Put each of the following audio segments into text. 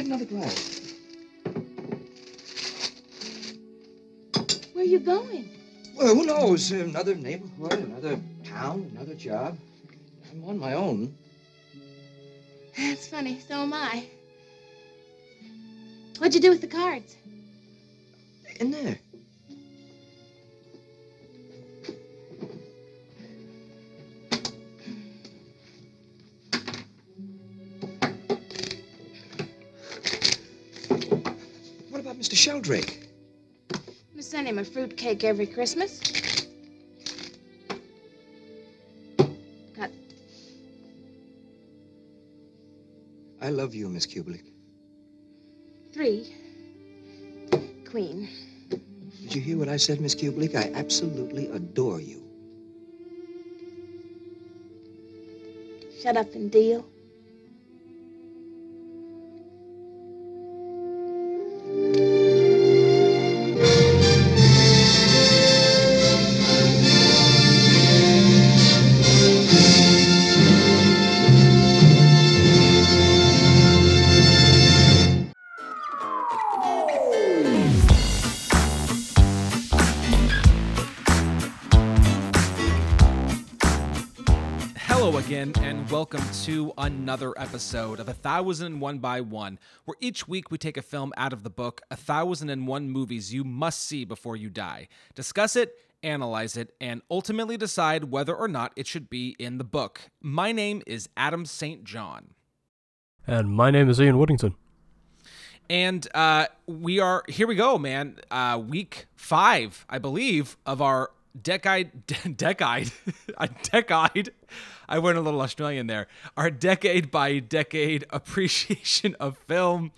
get another glass. Where are you going? Well, who knows? Another neighborhood, another town, another job. I'm on my own. That's funny. So am I. What'd you do with the cards? In there. Sheldrake? I send him a fruitcake every Christmas. Got I love you, Miss Kubelik. three. Queen. Did you hear what I said, Miss Kubelik? I absolutely adore you. Shut up and deal. To another episode of A Thousand and One by One, where each week we take a film out of the book A Thousand and One Movies You Must See Before You Die, discuss it, analyze it, and ultimately decide whether or not it should be in the book. My name is Adam St. John. And my name is Ian Woodington. And uh, we are here. We go, man. Uh, week five, I believe, of our decade, decade, a decade. I went a little Australian there. Our decade by decade appreciation of film.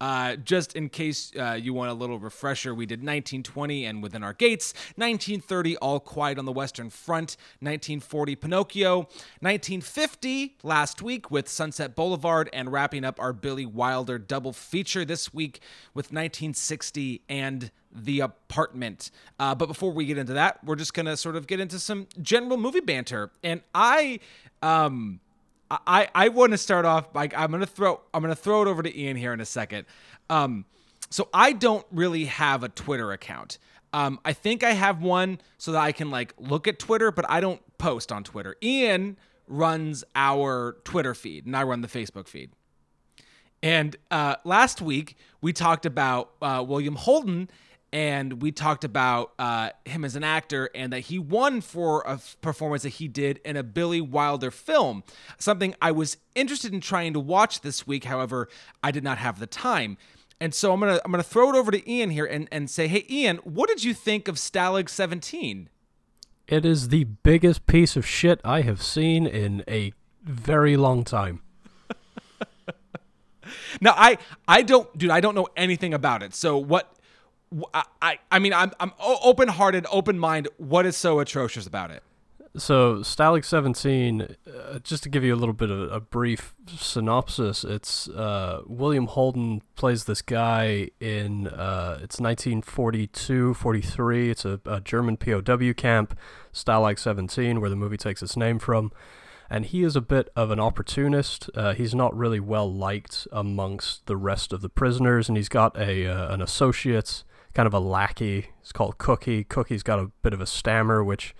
Uh, just in case uh, you want a little refresher, we did 1920 and Within Our Gates, 1930 All Quiet on the Western Front, 1940 Pinocchio, 1950 last week with Sunset Boulevard, and wrapping up our Billy Wilder double feature this week with 1960 and The Apartment. Uh, but before we get into that, we're just gonna sort of get into some general movie banter, and I. Um, I, I want to start off by I'm gonna throw I'm gonna throw it over to Ian here in a second. Um, so I don't really have a Twitter account. Um, I think I have one so that I can like look at Twitter, but I don't post on Twitter. Ian runs our Twitter feed, and I run the Facebook feed. And uh, last week we talked about uh, William Holden, and we talked about uh, him as an actor, and that he won for a performance that he did in a Billy Wilder film. Something I was interested in trying to watch this week. However, I did not have the time. And so I'm gonna I'm gonna throw it over to Ian here and, and say, hey Ian, what did you think of Stalag 17? It is the biggest piece of shit I have seen in a very long time. Now I I don't dude I don't know anything about it. So what wh- I I, mean I'm I'm open hearted, open mind. What is so atrocious about it? So, Stalag 17, uh, just to give you a little bit of a brief synopsis, it's uh, William Holden plays this guy in, uh, it's 1942, 43. It's a, a German POW camp, Stalag 17, where the movie takes its name from. And he is a bit of an opportunist. Uh, he's not really well liked amongst the rest of the prisoners, and he's got a uh, an associate, kind of a lackey. It's called Cookie. Cookie's got a bit of a stammer, which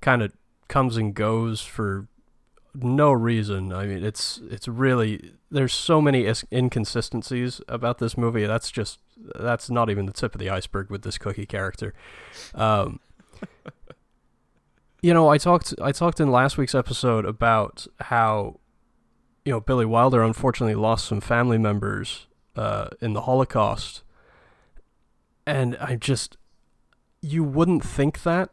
kind of comes and goes for no reason. I mean, it's it's really there's so many is- inconsistencies about this movie. That's just that's not even the tip of the iceberg with this cookie character. Um, you know, I talked I talked in last week's episode about how you know Billy Wilder unfortunately lost some family members uh, in the Holocaust, and I just you wouldn't think that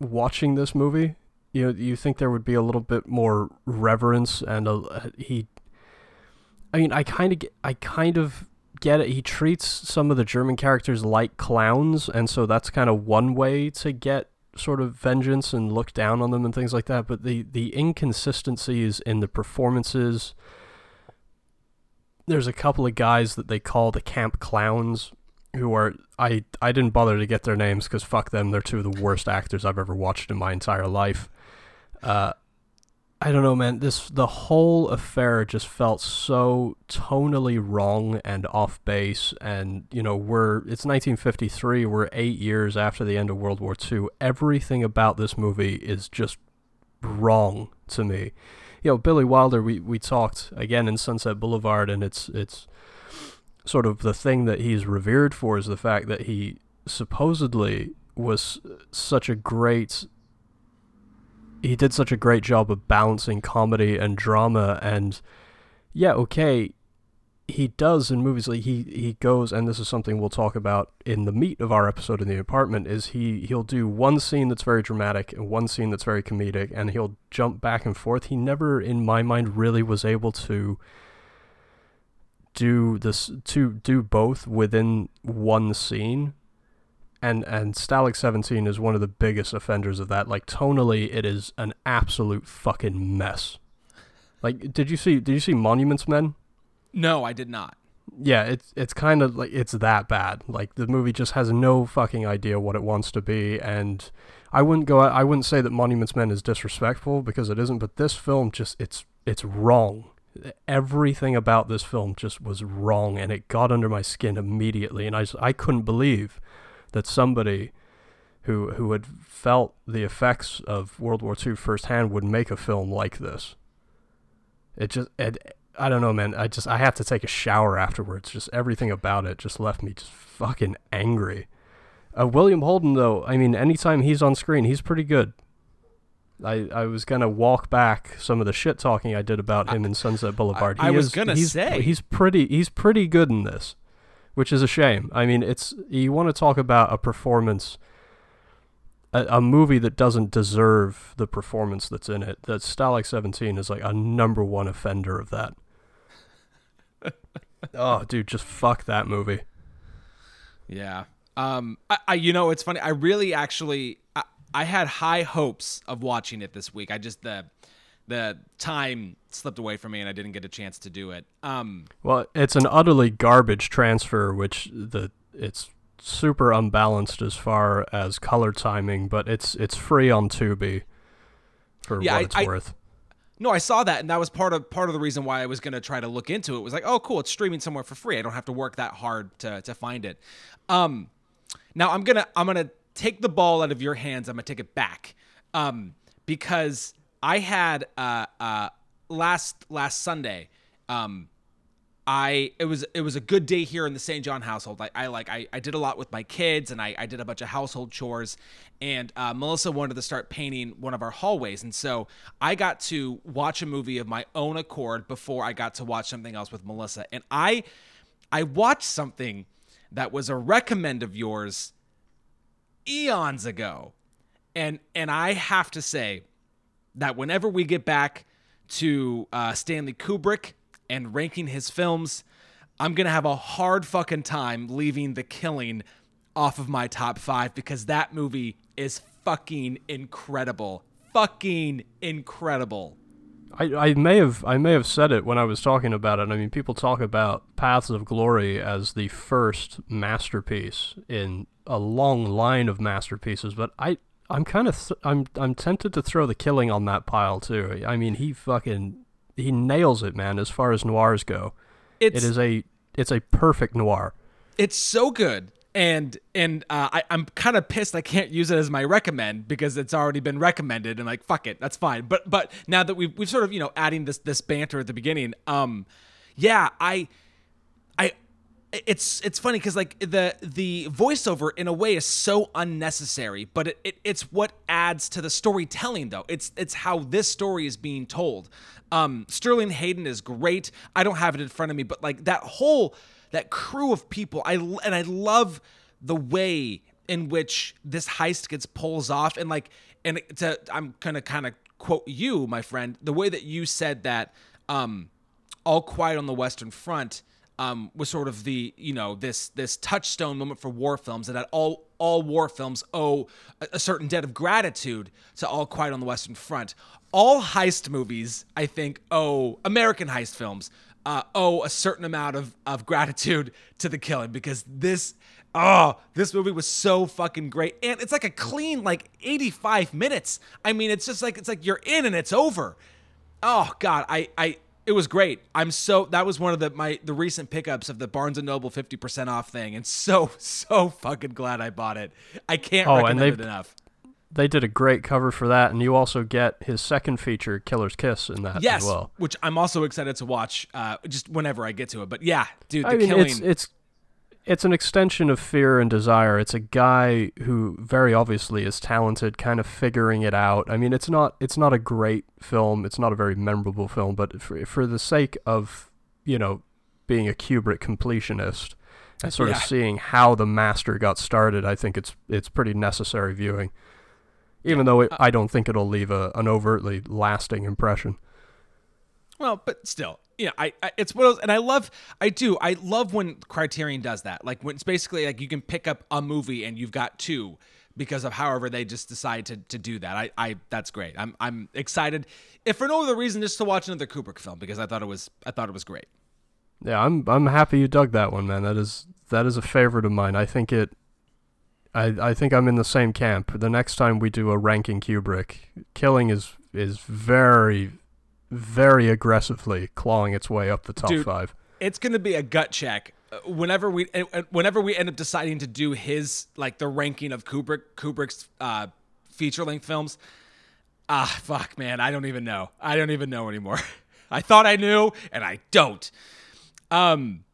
watching this movie. You know, you think there would be a little bit more reverence and a, he. I mean, I kind of I kind of get it. He treats some of the German characters like clowns, and so that's kind of one way to get sort of vengeance and look down on them and things like that. But the the inconsistencies in the performances. There's a couple of guys that they call the camp clowns who are I I didn't bother to get their names because fuck them. They're two of the worst actors I've ever watched in my entire life. Uh, I don't know, man. This the whole affair just felt so tonally wrong and off base. And you know, we're it's 1953. We're eight years after the end of World War II. Everything about this movie is just wrong to me. You know, Billy Wilder. We we talked again in Sunset Boulevard, and it's it's sort of the thing that he's revered for is the fact that he supposedly was such a great he did such a great job of balancing comedy and drama. And yeah okay he does in movies like he he goes and this is something we'll talk about in the meat of our episode in the apartment is he he'll do one scene that's very dramatic and one scene that's very comedic and he'll jump back and forth. He never in my mind really was able to do this to do both within one scene and and Stalag 17 is one of the biggest offenders of that. Like tonally, it is an absolute fucking mess. Like, did you see? Did you see Monuments Men? No, I did not. Yeah, it's it's kind of like it's that bad. Like the movie just has no fucking idea what it wants to be, and I wouldn't go. I wouldn't say that Monuments Men is disrespectful because it isn't. But this film just it's it's wrong. Everything about this film just was wrong, and it got under my skin immediately. And I just, I couldn't believe that somebody who who had felt the effects of World War II firsthand would make a film like this. It just it, I don't know, man. I just I have to take a shower afterwards. Just everything about it just left me just fucking angry. Uh, William Holden, though, I mean, anytime he's on screen, he's pretty good. I, I was gonna walk back some of the shit talking I did about him in Sunset Boulevard. I, I was is, gonna he's, say he's pretty he's pretty good in this which is a shame. I mean, it's you want to talk about a performance, a, a movie that doesn't deserve the performance that's in it. That Stalag Seventeen is like a number one offender of that. oh, dude, just fuck that movie. Yeah. Um. I, I. You know, it's funny. I really actually. I, I had high hopes of watching it this week. I just the the time slipped away from me and I didn't get a chance to do it. Um, well, it's an utterly garbage transfer, which the it's super unbalanced as far as color timing, but it's it's free on Tubi for yeah, what it's I, worth. No, I saw that, and that was part of part of the reason why I was going to try to look into it. it. Was like, oh, cool, it's streaming somewhere for free. I don't have to work that hard to to find it. Um, now I'm gonna I'm gonna take the ball out of your hands. I'm gonna take it back, um, because I had uh, uh, last last Sunday. Um, I it was it was a good day here in the St. John household. I, I like I, I did a lot with my kids and I, I did a bunch of household chores and uh, Melissa wanted to start painting one of our hallways and so I got to watch a movie of my own accord before I got to watch something else with Melissa and I I watched something that was a recommend of yours eons ago and and I have to say that whenever we get back to uh, Stanley Kubrick and ranking his films, I'm to have a hard fucking time leaving The Killing off of my top five because that movie is fucking incredible. Fucking incredible. I, I may have I may have said it when I was talking about it. I mean, people talk about Paths of Glory as the first masterpiece in a long line of masterpieces, but I I'm kind of th- I'm I'm tempted to throw the killing on that pile too. I mean, he fucking he nails it, man. As far as noirs go, it's, it is a it's a perfect noir. It's so good, and and uh, I I'm kind of pissed I can't use it as my recommend because it's already been recommended and like fuck it, that's fine. But but now that we've we've sort of you know adding this this banter at the beginning, um, yeah, I I it's it's funny because like the the voiceover in a way is so unnecessary but it, it, it's what adds to the storytelling though. It's it's how this story is being told. Um sterling hayden is great. I don't have it in front of me but like that whole that crew of people i and i love the way in which this heist gets pulls off and like and to i'm gonna kind of quote you my friend the way that you said that um all quiet on the western front um, was sort of the you know this this touchstone moment for war films, and that all all war films owe a, certain debt of gratitude to All Quiet on the Western Front. All heist movies, I think, owe American heist films uh, owe a certain amount of of gratitude to The Killing because this oh this movie was so fucking great and it's like a clean like 85 minutes i mean it's just like it's like you're in and it's over Oh God, I I it was great. I'm so that was one of the my the recent pickups of the Barnes and Noble 50% off thing, and so so fucking glad I bought it. I can't Oh, recommend it enough. They did a great cover for that, and you also get his second feature, Killer's Kiss, in that Yes, as well. which I'm also excited to watch. Uh, just whenever I get to it. But yeah, dude, the I mean, killing. it's it's it's an extension of Fear and Desire. It's a guy who very obviously is talented, kind of figuring it out. I mean, it's not it's not a great film. It's not a very memorable film, but for for the sake of you know being a Kubrick completionist and sort Yeah. of seeing how the master got started, I think it's it's pretty necessary viewing. Even though it, Uh, I don't think it'll leave a, an overtly lasting impression. Well, but still, yeah, I, I it's one of those, and I love, I do, I love when Criterion does that. Like when it's basically like you can pick up a movie and you've got two because of however they just decide to, to do that. I, I that's great. I'm I'm excited, if for no other reason, just to watch another Kubrick film because I thought it was I thought it was great. Yeah, I'm I'm happy you dug that one, man. That is that is a favorite of mine. I think it I I think I'm in the same camp. The next time we do a ranking Kubrick, Killing is is very very aggressively clawing its way up the top Dude. 5. It's gonna be a gut check uh, whenever we whenever we end up deciding to do his like the ranking of Kubrick Kubrick's uh, feature length films. Ah, fuck, man, I don't even know. I don't even know anymore. I thought I knew, and I don't. Um,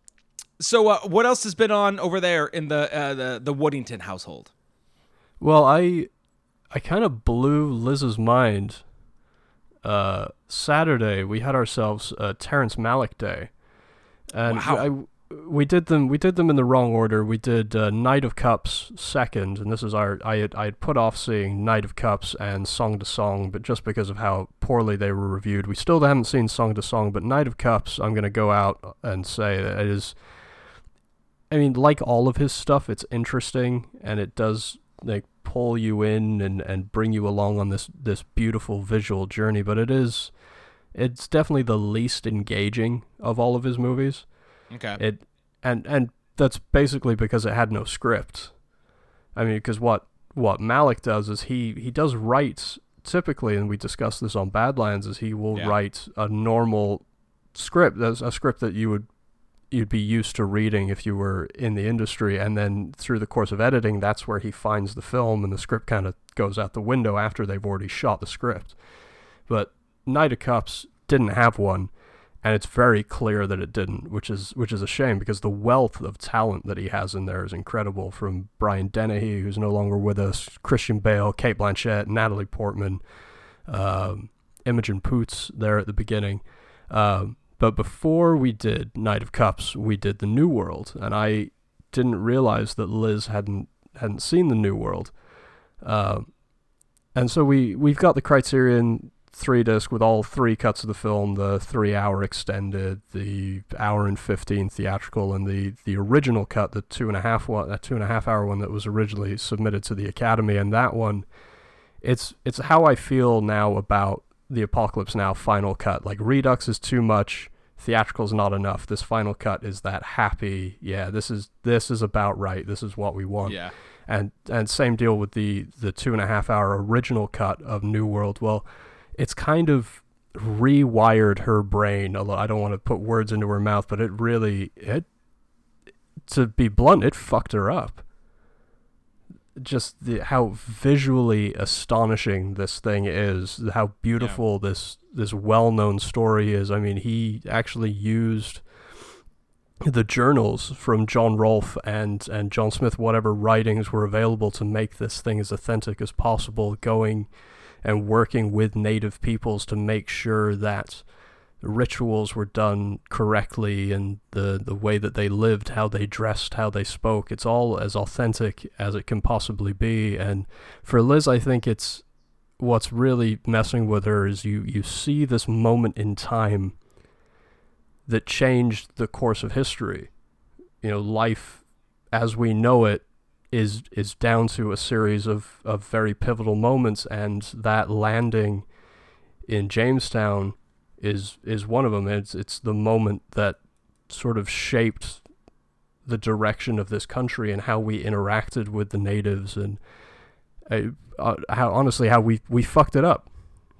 so uh, what else has been on over there in the uh, the the Woodington household? Well, I I kind of blew Liz's mind. Uh, Saturday we had ourselves a Terrence Malick day, and Wow. I, we did them. We did them in the wrong order. We did uh, Knight of Cups second, and this is our. I had I had put off seeing Knight of Cups and Song to Song, but just because of how poorly they were reviewed, we still haven't seen Song to Song. But Knight of Cups, I'm gonna go out and say that it is. I mean, like all of his stuff, it's interesting and it does like pull you in and, and bring you along on this this beautiful visual journey. But it is, it's definitely the least engaging of all of his movies. Okay. It and and that's basically because it had no script. I mean, because what what Malick does is he he does write typically, and we discussed this on Badlands, is he will Yeah. write a normal script, that's a script that you would you'd be used to reading if you were in the industry, and then through the course of editing, that's where he finds the film, and the script kind of goes out the window after they've already shot the script. But Knight of Cups didn't have one, and it's very clear that it didn't, which is which is a shame because the wealth of talent that he has in there is incredible. From Brian Dennehy, who's no longer with us, Christian Bale, Cate Blanchett, Natalie Portman, um, Imogen Poots there at the beginning. Um, but before we did Knight of Cups, we did the New World, and I didn't realize that Liz hadn't hadn't seen the New World. Um, and so we we've got the Criterion three disc with all three cuts of the film: the three hour extended, the hour and fifteen theatrical, and the the original cut, the two and a half one, that two and a half hour one that was originally submitted to the Academy. And that one, it's it's how I feel now about the Apocalypse Now final cut. Like Redux is too much. Theatrical's not enough. This final cut is that happy. Yeah, this is this is about right. This is what we want Yeah. and and same deal with the the two and a half hour original cut of New World. Well, it's kind of rewired her brain. Although I don't want to put words into her mouth, but it really it to be blunt, it fucked her up. Just the how visually astonishing this thing is, how beautiful this this well known story is. I mean, he actually used the journals from John Rolfe and and John Smith, whatever writings were available to make this thing as authentic as possible, going and working with native peoples to make sure that rituals were done correctly and the the way that they lived, how they dressed, how they spoke. It's all as authentic as it can possibly be. And for Liz, I think it's what's really messing with her is you you see this moment in time that changed the course of history. You know, life as we know it is is down to a series of, of very pivotal moments and that landing in Jamestown is is one of them. It's it's the moment that sort of shaped the direction of this country and how we interacted with the natives and uh, uh, how honestly how we we fucked it up.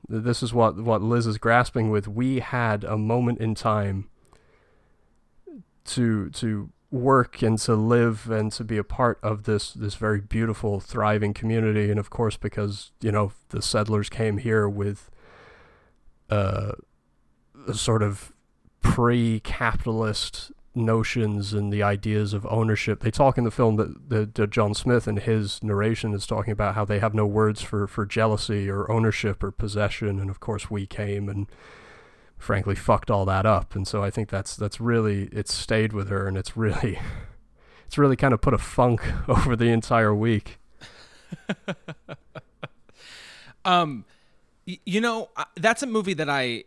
This is what what Liz is grasping with. We had a moment in time to to work and to live and to be a part of this this very beautiful thriving community and of course because you know the settlers came here with uh, sort of pre-capitalist notions and the ideas of ownership. They talk in the film that, that, that John Smith and his narration is talking about how they have no words for for jealousy or ownership or possession. And of course we came and frankly fucked all that up. And so i think that's that's really it's stayed with her and it's really it's really kind of put a funk over the entire week. Um y- you know that's a movie that I,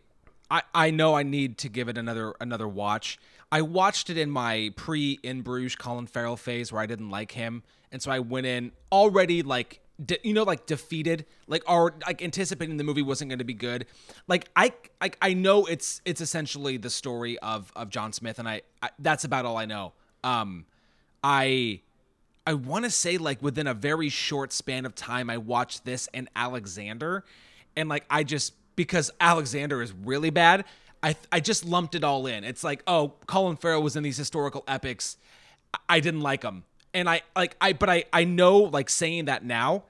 I i know i need to give it another another watch. I watched it in my pre in bruges colin farrell phase where i didn't like him. And so i went in already like de- you know like defeated like or like anticipating the movie wasn't going to be good. Like I, like i know it's it's essentially the story of of john smith and i, I that's about all i know. Um i I want to say like within a very short span of time, I watched this and Alexander, and like I just because Alexander is really bad, I I just lumped it all in. It's like oh, Colin Farrell was in these historical epics, I didn't like him. and I like I but I I know like saying that now,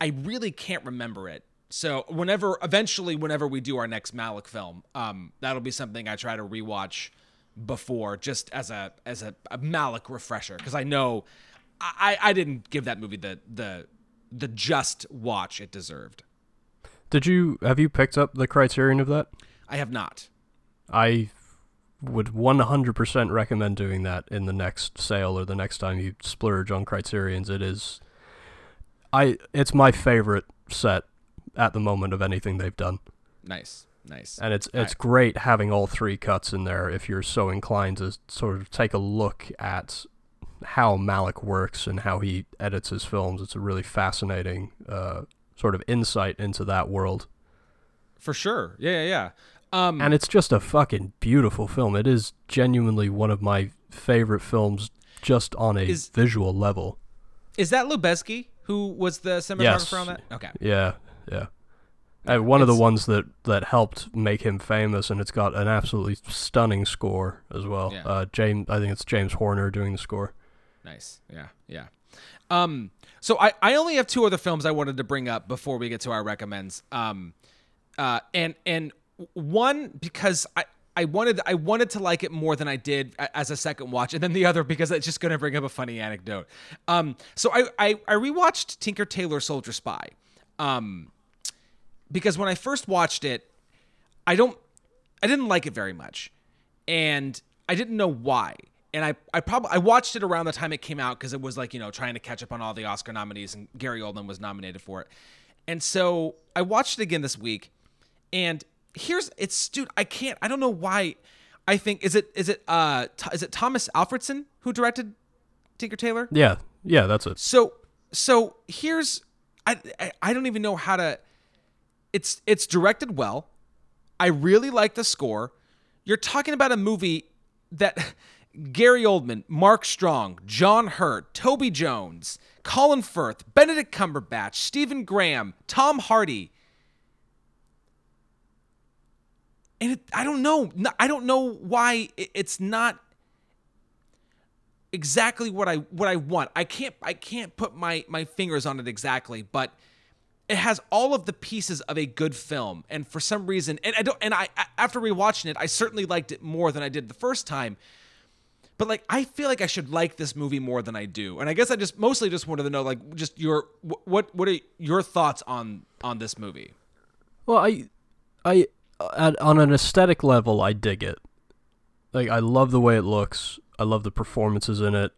I really can't remember it. So whenever eventually whenever we do our next Malick film, um, that'll be something I try to rewatch before just as a as a, a Malick refresher because I know I, I didn't give that movie the the the just watch it deserved. Did you have you picked up the criterion of that I have not. i would 100% recommend doing that in the next sale or the next time you splurge on criterions it is i it's my favorite set at the moment of anything they've done Nice, nice. and it's it's great having all three cuts in there if you're so inclined to sort of take a look at how Malick works and how he edits his films. It's a really fascinating uh, sort of insight into that world, For sure. Yeah, yeah, yeah. Um, and it's just a fucking beautiful film. It is genuinely one of my favorite films, just on a Is- visual level. is that Lubezki who was the cinematographer Yes. on that? Okay. Yeah, yeah. Uh, one of the ones that, that helped make him famous, and it's got an absolutely stunning score as well. Yeah. Uh, James, I think it's James Horner doing the score. Nice. Yeah, yeah. Um, so I, I only have two other films I wanted to bring up before we get to our recommends. Um, uh, and and one because I. I wanted I wanted to like it more than I did as a second watch, and then the other because it's just going to bring up a funny anecdote. Um, so I, I I rewatched Tinker Tailor Soldier Spy, um, because when I first watched it, I don't I didn't like it very much. And I didn't know why. And I I probably I watched it around the time it came out because it was like, you know, trying to catch up on all the Oscar nominees and Gary Oldman was nominated for it. And so I watched it again this week and here's it's dude, I can't I don't know why I think is it is it uh Th- is it Tomas Alfredson who directed Tinker Tailor? Yeah, yeah, that's it. So so here's I I- I don't even know how to it's it's directed well. I really like the score. You're talking about a movie that Gary Oldman, Mark Strong, John Hurt, Toby Jones, Colin Firth, Benedict Cumberbatch, Stephen Graham, Tom Hardy. And it, I don't know. I don't know why it's not exactly what I what I want. I can't I can't put my my fingers on it exactly, but it has all of the pieces of a good film. And for some reason, and I don't and I after rewatching it, I certainly liked it more than I did the first time. But like I feel like I should like this movie more than I do. And I guess I just mostly just wanted to know like just your what what are your thoughts on on this movie? Well, I, I, on an aesthetic level, I dig it. Like, I love the way it looks. I love the performances in it.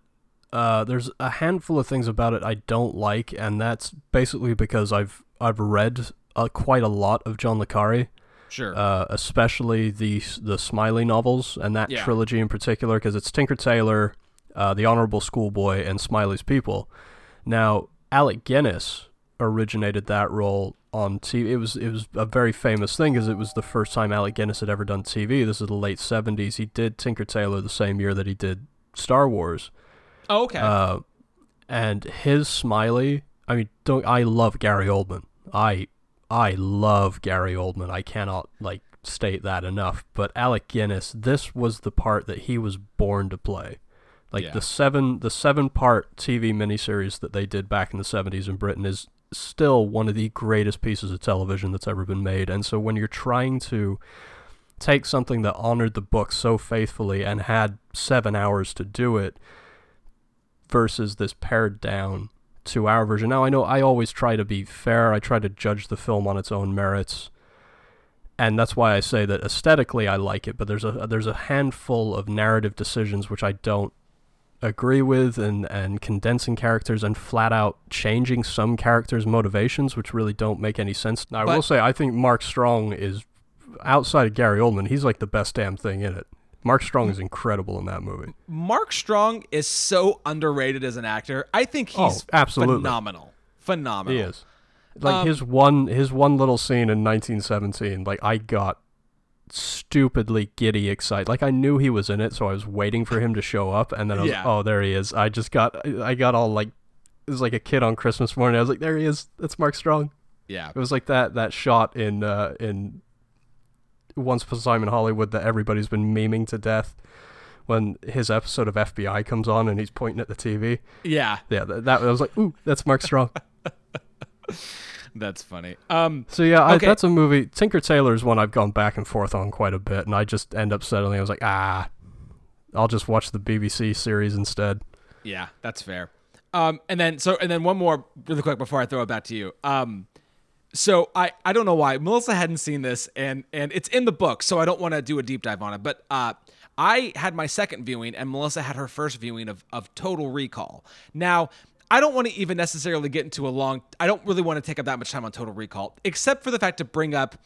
Uh, there's a handful of things about it I don't like, and that's basically because I've I've read uh, quite a lot of John le Carre, Sure. uh, especially the the Smiley novels and that Yeah. trilogy in particular, because it's Tinker Tailor, uh, The Honorable Schoolboy, and Smiley's People. Now, Alec Guinness originated that role on TV. It was it was a very famous thing because it was the first time Alec Guinness had ever done TV. This is the late '70s. He did Tinker Tailor the same year that he did Star Wars. oh, okay. Uh, and his Smiley, I mean, don't I love Gary Oldman. I I love Gary Oldman. I cannot like state that enough. But Alec Guinness, this was the part that he was born to play. Like Yeah. the seven the seven part TV miniseries that they did back in the seventies in Britain is still one of the greatest pieces of television that's ever been made. And so when you're trying to take something that honored the book so faithfully and had seven hours to do it versus this pared down two hour version. Now I know I always try to be fair. I try to judge the film on its own merits. And that's why I say that aesthetically I like it, but there's a there's a handful of narrative decisions which I don't agree with and, and condensing characters and flat out changing some characters' motivations which really don't make any sense. Now I will say I think Mark Strong is outside of Gary Oldman, he's like the best damn thing in it. Mark Strong is incredible in that movie. Mark Strong is so underrated as an actor. I think he's Oh, absolutely. phenomenal. Phenomenal. He is. Like Um, his one his one little scene in 1917, like I got stupidly giddy excited. Like I knew he was in it, so I was waiting for him to show up and then I was Yeah. oh, there he is. I just got I got all like it was like a kid on Christmas morning. I was like there he is. That's Mark Strong. Yeah. It was like that that shot in uh in Once Upon a Time in Hollywood that everybody's been memeing to death when his episode of FBI comes on and he's pointing at the TV. Yeah. Yeah, that, that I was like, ooh, that's Mark Strong. That's funny. Um So yeah, I, Okay. that's a movie. Tinker Tailor is one I've gone back and forth on quite a bit, and I just end up settling. I was like, ah, I'll just watch the BBC series instead. Yeah, that's fair. Um, and then so and then one more really quick before I throw it back to you. Um, so I I don't know why Melissa hadn't seen this and and it's in the book, so I don't want to do a deep dive on it. But uh, I had my second viewing and Melissa had her first viewing of of Total Recall. Now. I don't want to even necessarily get into a long. I don't really want to take up that much time on Total Recall, except for the fact to bring up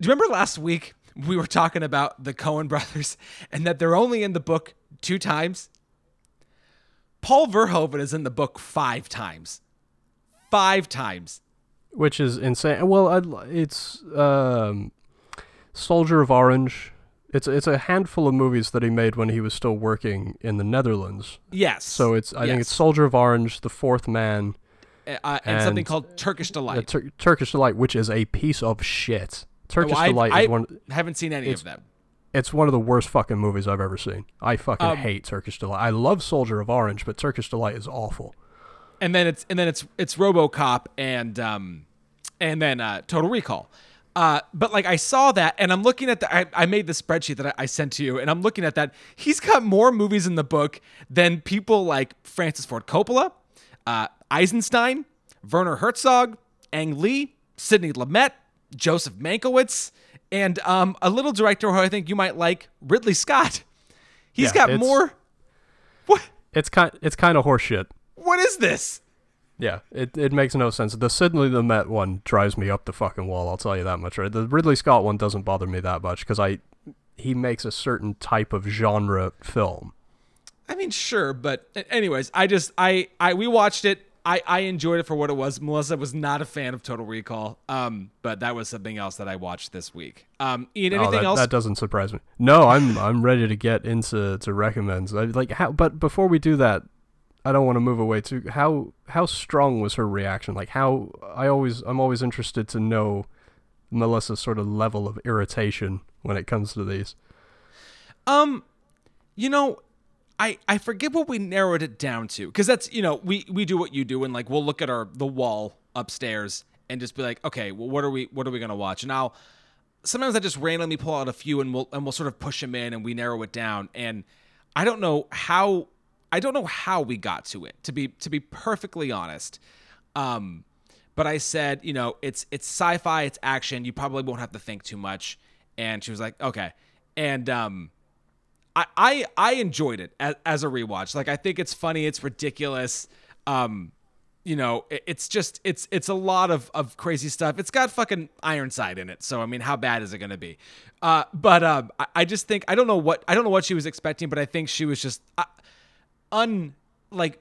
do you remember last week we were talking about the Coen brothers and that they're only in the book two times? Paul Verhoeven is in the book five times. Five times. Which is insane. Well, I'd, it's um, Soldier of Orange. It's it's a handful of movies that he made when he was still working in the Netherlands. Yes. So it's I think it's Soldier of Orange, The Fourth Man, uh, and, something called Turkish Delight. Tur- Turkish Delight, which is a piece of shit. Turkish Oh, I- Delight I is one. haven't seen any of them. It's one of the worst fucking movies I've ever seen. I fucking Um, hate Turkish Delight. I love Soldier of Orange, but Turkish Delight is awful. And then it's and then it's it's RoboCop and um and then uh, Total Recall. Uh, but like I saw that and I'm looking at the I, I made the spreadsheet that I, I sent to you and I'm looking at that he's got more movies in the book than people like Francis Ford Coppola, uh, Eisenstein, Werner Herzog, Ang Lee, Sidney Lumet, Joseph Mankiewicz, and um, a little director who I think you might like, Ridley Scott. He's Yeah, got more. What? It's kind it's kind of horseshit. What is this? Yeah, it, it makes no sense. The Sidney Lumet one drives me up the fucking wall. I'll tell you that much. Right, the Ridley Scott one doesn't bother me that much because I he makes a certain type of genre film. I mean, sure, but anyways, I just I I we watched it. I I enjoyed it for what it was. Melissa was not a fan of Total Recall. Um, but that was something else that I watched this week. Um, Ian, Oh, anything that, else? that doesn't surprise me. No, I'm I'm ready to get into to recommends. I, like how, but before we do that, I don't want to move away too. How how strong was her reaction? Like how I always I'm always interested to know Melissa's sort of level of irritation when it comes to these. Um, you know, I I forget what we narrowed it down to because that's you know we we do what you do and like we'll look at our the wall upstairs and just be like, okay, well, what are we what are we gonna watch? And now, sometimes I just randomly pull out a few and we'll and we'll sort of push them in and we narrow it down and I don't know how I don't know how we got to it to be to be perfectly honest. Um, but I said, you know, it's it's sci-fi, it's action. You probably won't have to think too much. And she was like, okay. And um, I I, I enjoyed it as, as a rewatch. Like I think it's funny, it's ridiculous. Um, you know, it, it's just it's it's a lot of of crazy stuff. It's got fucking Ironside in it, so I mean, how bad is it gonna be? Uh, but um, I, I just think I don't know what I don't know what she was expecting, but I think she was just uh, un like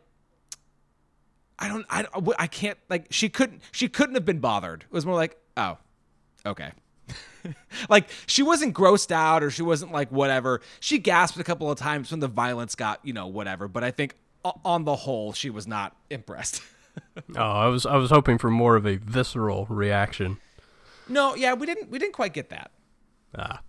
I don't I I can't like she couldn't she couldn't have been bothered. It was more like oh okay. like she wasn't grossed out or she wasn't like whatever. She gasped a couple of times when the violence got, you know, whatever, but I think on the whole she was not impressed. Oh, I was I was hoping for more of a visceral reaction. No, yeah, we didn't we didn't quite get that. Ah.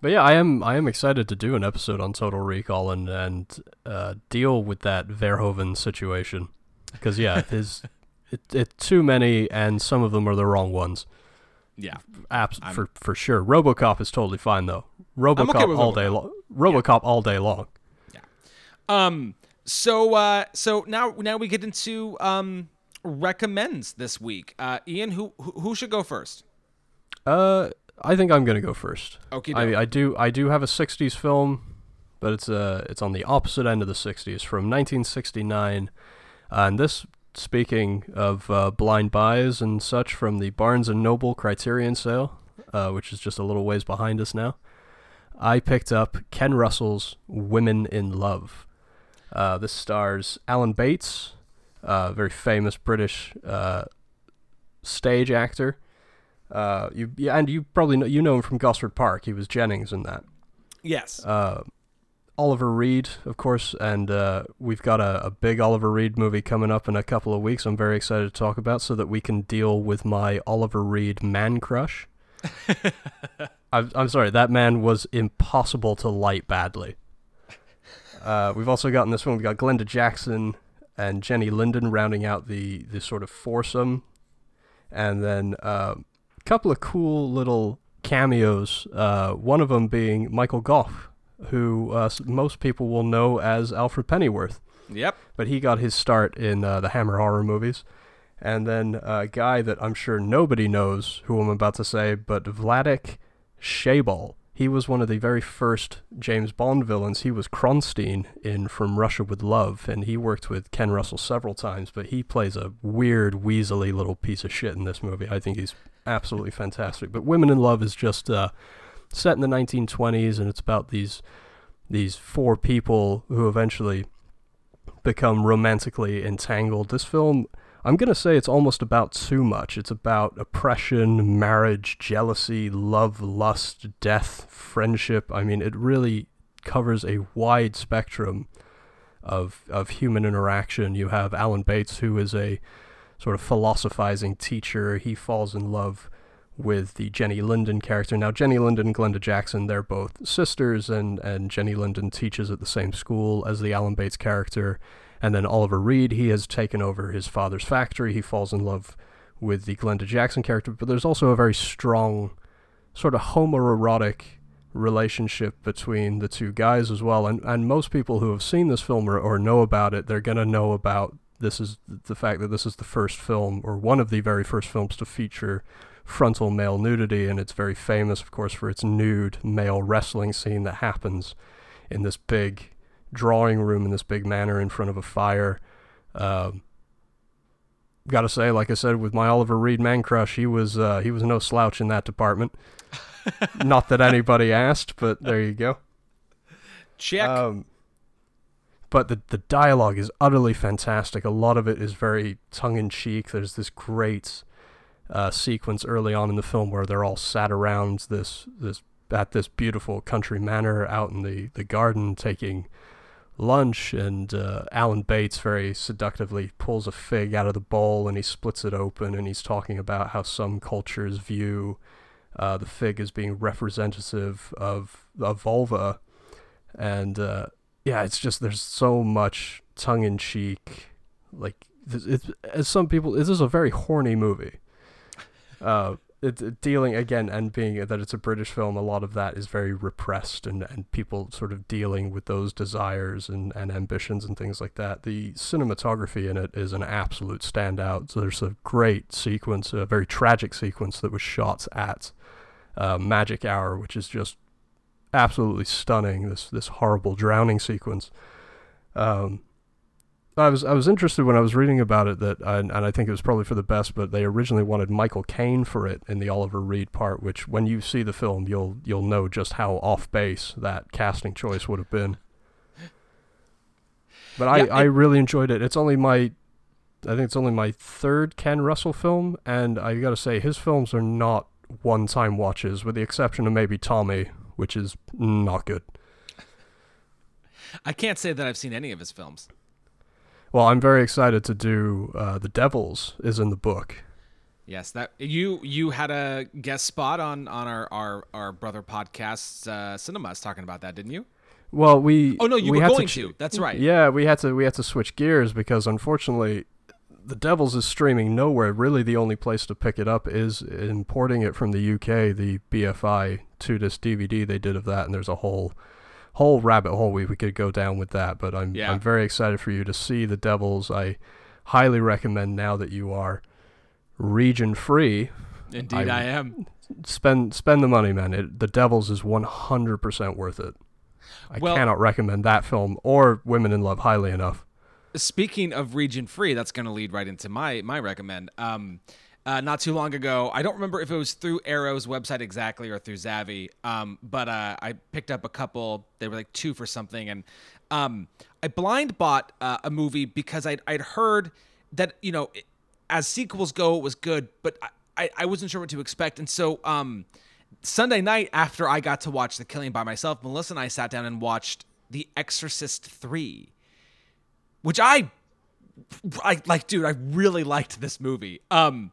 But yeah, I am I am excited to do an episode on Total Recall and and uh, deal with that Verhoeven situation because yeah, his it, it too many and some of them are the wrong ones. Yeah. Abs- I'm- for for sure. RoboCop is totally fine though. RoboCop okay all day long. RoboCop all day long. Yeah. Um. So uh. So now now we get into um recommends this week. Uh, Ian, who who, who should go first? Uh, I think I'm gonna go first. Okay. I, I do I do have a '60s film, but it's uh it's on the opposite end of the '60s from 1969, uh, and this speaking of uh, blind buys and such from the Barnes and Noble Criterion sale, uh, which is just a little ways behind us now. I picked up Ken Russell's Women in Love. Uh, this stars Alan Bates, uh, very famous British uh, stage actor. Uh, you yeah, and you probably know you know him from Gosford Park. He was Jennings in that. yes. Uh, Oliver Reed, of course, and uh, we've got a, a big Oliver Reed movie coming up in a couple of weeks. I'm very excited to talk about so that we can deal with my Oliver Reed man crush. I'm, I'm sorry, that man was impossible to light badly. Uh, we've also gotten this one, we've got Glenda Jackson and Jennie Linden rounding out the, the sort of foursome. And then uh, couple of cool little cameos, uh, one of them being Michael Gough, who uh, most people will know as Alfred Pennyworth Yep. but he got his start in uh, the Hammer horror movies. And then a guy that I'm sure nobody knows who I'm about to say, but Vladek Sheybal. He was one of the very first James Bond villains. He was Kronstein in From Russia with Love, and he worked with Ken Russell several times, but he plays a weird, weaselly little piece of shit in this movie. I think he's absolutely fantastic. But Women in Love is just uh, set in the 1920s, and it's about these these four people who eventually become romantically entangled. This film, I'm going to say it's almost about too much. It's about oppression, marriage, jealousy, love, lust, death, friendship. I mean, it really covers a wide spectrum of of human interaction. You have Alan Bates who is a sort of philosophizing teacher. He falls in love with the Jennie Linden character. Now, Jennie Linden and Glenda Jackson, they're both sisters, and, and Jennie Linden teaches at the same school as the Alan Bates character. And then Oliver Reed, he has taken over his father's factory. He falls in love with the Glenda Jackson character, but there's also a very strong sort of homoerotic relationship between the two guys as well. And, and most people who have seen this film or, or know about it, they're going to know about this is the fact that this is the first film or one of the very first films to feature frontal male nudity, and it's very famous, of course, for its nude male wrestling scene that happens in this big drawing room in this big manor in front of a fire. Um, gotta say, like I said, with my Oliver Reed man crush, he was uh, he was no slouch in that department. Not that anybody asked, but there you go. Check. Um, but the the dialogue is utterly fantastic. A lot of it is very tongue in cheek. There's this great uh, sequence early on in the film where they're all sat around this this at this beautiful country manor out in the the garden taking lunch, and uh, Alan Bates very seductively pulls a fig out of the bowl and he splits it open and he's talking about how some cultures view uh, the fig as being representative of a vulva, and uh, yeah, it's just there's so much tongue in cheek. Like it's as some people, this is a very horny movie. Uh, it dealing again and being that it's a British film, a lot of that is very repressed and, and people sort of dealing with those desires and, and ambitions and things like that. The cinematography in it is an absolute standout. So there's a great sequence, a very tragic sequence that was shot at uh, Magic Hour, which is just absolutely stunning. This this horrible drowning sequence. Um, I was I was interested when I was reading about it that and, and I think it was probably for the best, but they originally wanted Michael Caine for it in the Oliver Reed part, which when you see the film you'll you'll know just how off base that casting choice would have been. But Yeah, I, I really enjoyed it. It's only my I think it's only my third Ken Russell film, and I gotta say his films are not one time watches, with the exception of maybe Tommy, which is not good. I can't say that I've seen any of his films. Well, I'm very excited to do uh, The Devils is in the book. Yes, that you you had a guest spot on on our our, our brother podcast's uh, cinemas talking about that, didn't you? Well, we Oh no, you we were had going ch- to. That's right. Yeah, we had to we had to switch gears because unfortunately, The Devils is streaming nowhere. Really, the only place to pick it up is importing it from the UK. The BFI two disc DVD they did of that, and there's a whole whole rabbit hole we, we could go down with that. But I'm Yeah. I'm very excited for you to see The Devils. I highly recommend now that you are region free. Indeed, I- I am. Spend spend the money, man. It, the Devils is 100% worth it. I Well- cannot recommend that film or Women in Love highly enough. Speaking of region free, that's going to lead right into my my recommend. Um, uh, not too long ago, I don't remember if it was through Arrow's website exactly or through Zavvi, um, but uh, I picked up a couple. They were like two for something, and um, I blind bought uh, a movie because I'd I'd heard that you know, as sequels go, it was good, but I, I, I wasn't sure what to expect, and so um, Sunday night after I got to watch The Killing by myself, Melissa and I sat down and watched The Exorcist three which I, I like, dude. I really liked this movie. Um,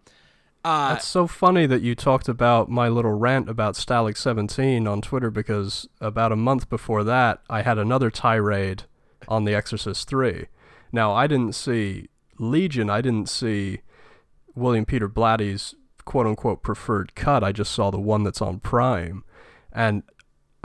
uh, That's so funny that you talked about my little rant about Stalag 17 on Twitter because about a month before that, I had another tirade on The Exorcist 3. Now, I didn't see Legion, I didn't see William Peter Blatty's quote unquote preferred cut. I just saw the one that's on Prime. And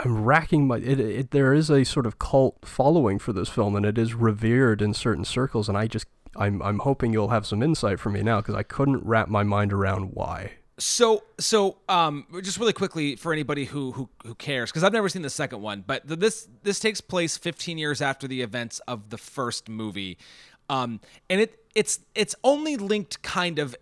I'm racking my it, it there is a sort of cult following for this film and it is revered in certain circles and I just I'm I'm hoping you'll have some insight for me now because I couldn't wrap my mind around why. so, so, um, just really quickly for anybody who who who cares, because I've never seen the second one, but th- this this takes place 15 years after the events of the first movie, um, and it it's it's only linked kind of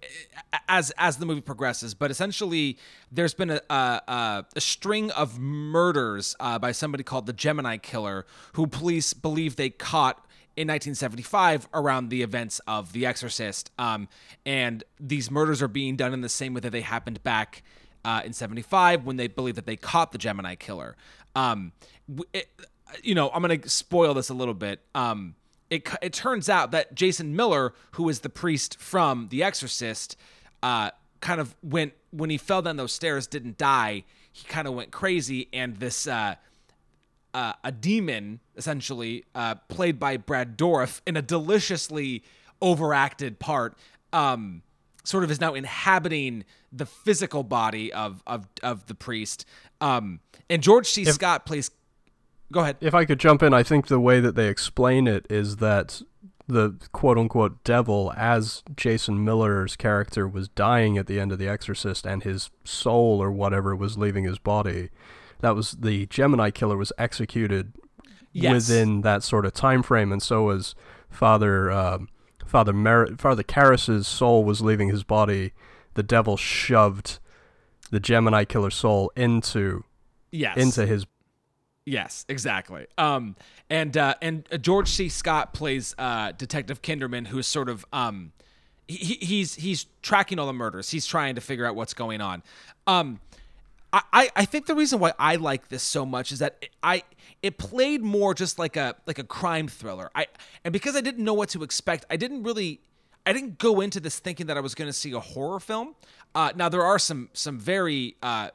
as as the movie progresses, but essentially there's been a a, a, string of murders uh, by somebody called the Gemini Killer, who police believe they caught in 1975 around the events of The Exorcist. Um, and these murders are being done in the same way that they happened back uh, in 75 when they believe that they caught the Gemini killer. Um, it, you know, I'm to spoil this a little bit. Um, it, it turns out that Jason Miller, who is the priest from The Exorcist, uh, kind of went, when he fell down those stairs, didn't die. He kind of went crazy, and this uh, uh, a demon, essentially, uh, played by Brad Dourif in a deliciously overacted part, um, sort of is now inhabiting the physical body of of, of the priest. Um, and George C. Scott plays. Go ahead. If I could jump in, I think the way that they explain it is that the quote unquote devil, as Jason Miller's character was dying at the end of The Exorcist and his soul or whatever was leaving his body, that was the Gemini killer was executed Yes. within that sort of time frame, and so was Father um, Father Mer- Father Karras's soul was leaving his body. The devil shoved the Gemini killer soul into Yes. into his Yes, exactly. Um, and uh, and uh, George C. Scott plays uh, Detective Kinderman, who's sort of um, he, he's he's tracking all the murders. He's trying to figure out what's going on. Um, I, I think the reason why I like this so much is that it, I it played more just like a like a crime thriller. I and because I didn't know what to expect, I didn't really I didn't go into this thinking that I was going to see a horror film. Uh, now there are some some very uh,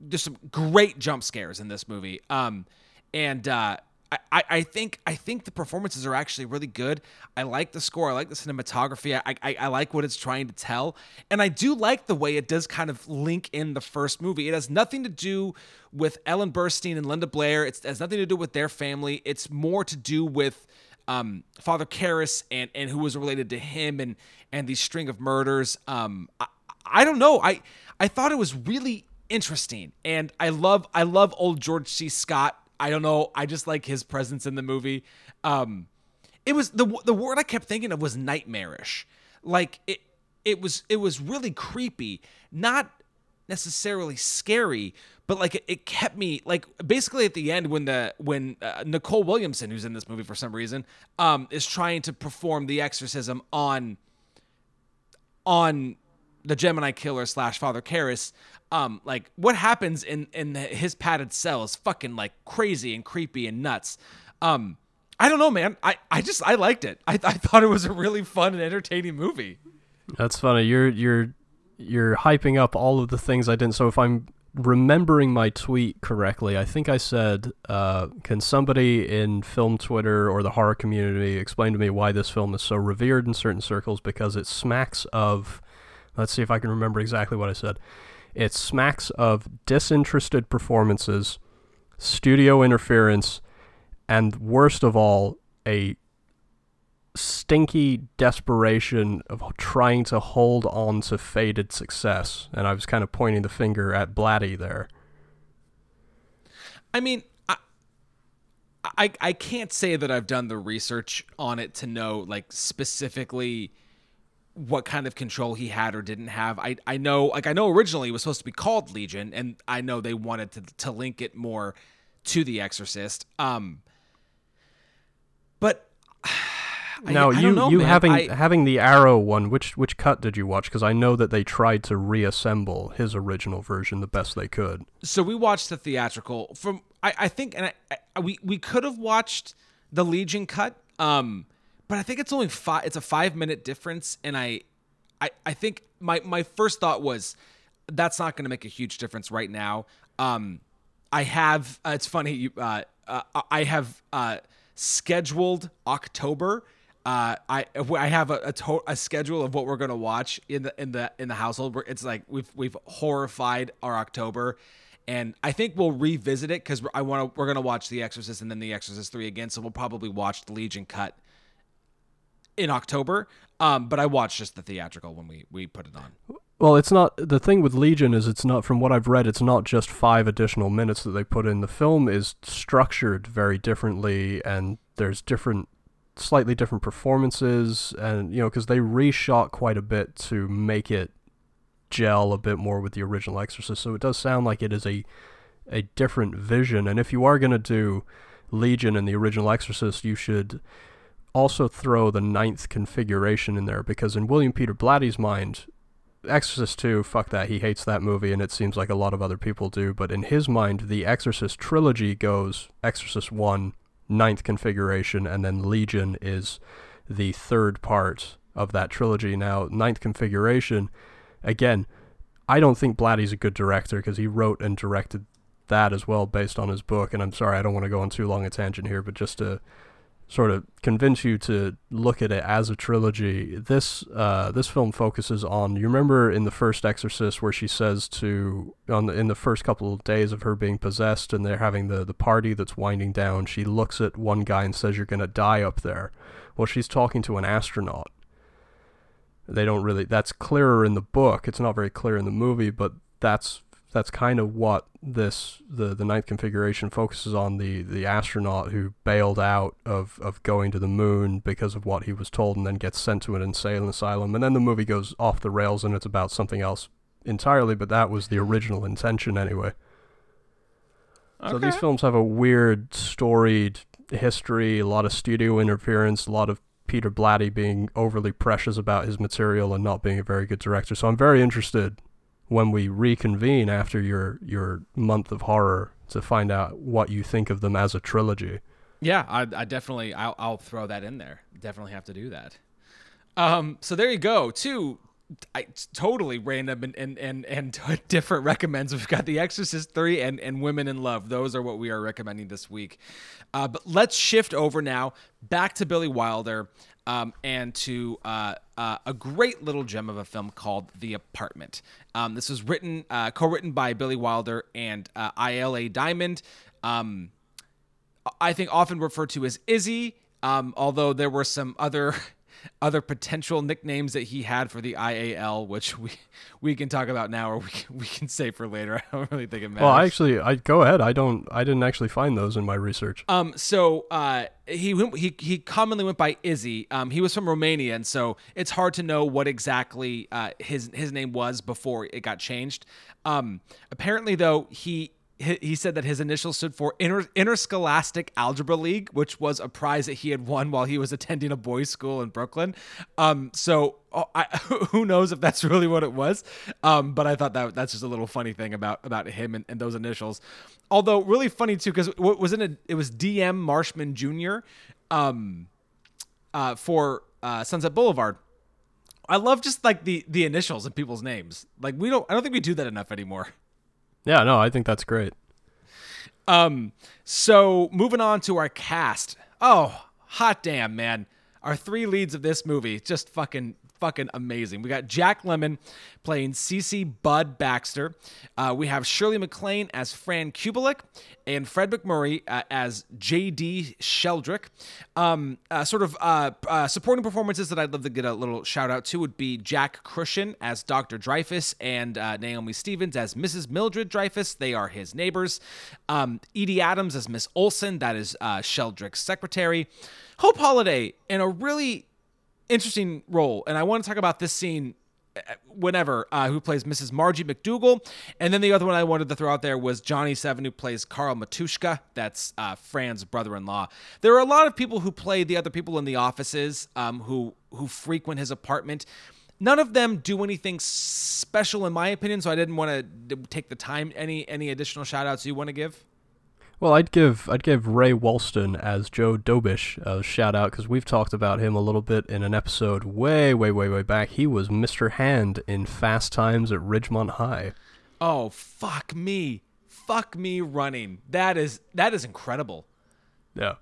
there's some great jump scares in this movie. Um, and uh, I, I think I think the performances are actually really good. I like the score. I like the cinematography. I, I I like what it's trying to tell, and I do like the way it does kind of link in the first movie. It has nothing to do with Ellen Burstyn and Linda Blair. It's, it has nothing to do with their family. It's more to do with um, Father Karras and and who was related to him and and these string of murders. Um, I, I don't know. I I thought it was really interesting, and I love I love old George C. Scott. I don't know. I just like his presence in the movie. Um, it was the the word I kept thinking of was nightmarish. Like it it was it was really creepy. Not necessarily scary, but like it, it kept me like basically at the end when the when uh, Nicol Williamson, who's in this movie for some reason, um, is trying to perform the exorcism on on the Gemini killer slash Father Karras, um, like what happens in in the, his padded cell is fucking like crazy and creepy and nuts. Um, I don't know, man. I I just I liked it. I I thought it was a really fun and entertaining movie. That's funny. You're you're you're hyping up all of the things I didn't. So if I'm remembering my tweet correctly, I think I said, uh, "Can somebody in film Twitter or the horror community explain to me why this film is so revered in certain circles? Because it smacks of." Let's see if I can remember exactly what I said. It smacks of disinterested performances, studio interference, and worst of all, a stinky desperation of trying to hold on to faded success. And I was kind of pointing the finger at Blatty there. I mean, I, I I can't say that I've done the research on it to know like specifically what kind of control he had or didn't have. I I know like I know originally it was supposed to be called Legion and I know they wanted to to link it more to The Exorcist. Um but now I, I you know, you man. having I, having the Arrow one, which which cut did you watch? Because I know that they tried to reassemble his original version the best they could. so we watched the theatrical from I, I think and I, I, we we could have watched the Legion cut um but I think it's only five it's a 5 minute difference and I I I think my my first thought was that's not going to make a huge difference right now um I have uh, it's funny you uh, uh I have uh scheduled October uh, I I have a a, to- a schedule of what we're gonna watch in the in the in the household. It's like we've we've horrified our October, and I think we'll revisit it because I want to. We're gonna watch The Exorcist and then The Exorcist three again. So we'll probably watch the Legion cut in October. Um, but I watched just the theatrical when we we put it on. Well, it's not the thing with Legion is it's not from what I've read. It's not just five additional minutes that they put in. The film is structured very differently, and there's different, slightly different performances, and you know because they reshot quite a bit to make it gel a bit more with the original Exorcist. So it does sound like it is a a different vision. And if you are gonna do Legion and the original Exorcist, you should also throw the ninth configuration in there because in William Peter Blatty's mind, Exorcist 2, fuck that, he hates that movie and it seems like a lot of other people do, but in his mind, the Exorcist trilogy goes Exorcist 1, ninth configuration, and then Legion is the third part of that trilogy. Now, ninth configuration, again, I don't think Blatty's a good director because he wrote and directed that as well based on his book. And I'm sorry, I don't want to go on too long a tangent here, but just to sort of convince you to look at it as a trilogy, this uh, this film focuses on. You remember in the first Exorcist where she says to on the, in the first couple of days of her being possessed and they're having the the party that's winding down. She looks at one guy and says, "You're gonna die up there." Well, she's talking to an astronaut. They don't really. That's clearer in the book. It's not very clear in the movie, but that's that's kind of what this the the ninth configuration focuses on the the astronaut who bailed out of of going to the moon because of what he was told and then gets sent to an insane asylum. And then the movie goes off the rails and it's about something else entirely but that was the original intention anyway. So these films have a weird storied history a lot of studio interference a lot of Peter Blatty being overly precious about his material and not being a very good director. So I'm very interested when we reconvene after your your month of horror to find out what you think of them as a trilogy. Yeah, I, I definitely I'll, I'll throw that in there. Definitely have to do that. Um, so there you go. Two I, totally random and and and, and different recommends. We've got The Exorcist three and and Women in Love. Those are what we are recommending this week. Uh, but let's shift over now back to Billy Wilder. Um, and to uh, uh, a great little gem of a film called The Apartment. Um, this was written, uh, co-written by Billy Wilder and uh, ILA Diamond. Um, I think often referred to as Izzy, um, although there were some other other potential nicknames that he had for the IAL, which we we can talk about now or we can, we can say for later. I don't really think it matters. Well, I actually, I go ahead. I don't, I didn't actually find those in my research. Um, so uh, he went, he he commonly went by Izzy. Um, he was from Romania, and so it's hard to know what exactly uh, his his name was before it got changed. Um, apparently, though, he he said that his initials stood for Inter- Interscholastic Algebra League, which was a prize that he had won while he was attending a boys' school in Brooklyn. Um, so oh, I, who knows if that's really what it was? Um, but I thought that that's just a little funny thing about about him and, and those initials. Although really funny too, because what was in it? It was DM Marshman Jr. Um, uh, for uh, Sunset Boulevard I love just like the the initials in people's names. Like we don't I don't think we do that enough anymore. Yeah, no, I think that's great. Um so moving on to our cast. Oh, hot damn, man. Our three leads of this movie just fucking fucking amazing. We got Jack Lemmon playing CC Bud Baxter. Uh, we have Shirley MacLaine as Fran Kubelik and Fred MacMurray uh, as J.D. Sheldrick. Um, uh, sort of uh, uh, supporting performances that I'd love to get a little shout out to would be Jack Kruschen as Dr. Dreyfus and uh, Naomi Stevens as Mrs. Mildred Dreyfus. They are his neighbors. Um, Edie Adams as Miss Olson. That is Sheldrick's secretary. Hope Holiday in a really interesting role, and I want to talk about this scene uh, whenever uh, who plays Mrs. Margie McDougal, and then the other one I wanted to throw out there was Johnny Seven, who plays Carl Matushka. That's uh, Fran's brother-in-law. There are a lot of people who play the other people in the offices um, who who frequent his apartment. None of them do anything special, in my opinion. So I didn't want to take the time. Any any additional shout outs you want to give? Well, I'd give I'd give Ray Walston as Joe Dobisch a shout out because we've talked about him a little bit in an episode way, way, way, way back. He was Mr. Hand in Fast Times at Ridgemont High. Oh fuck me, fuck me running. That is that is incredible. Yeah,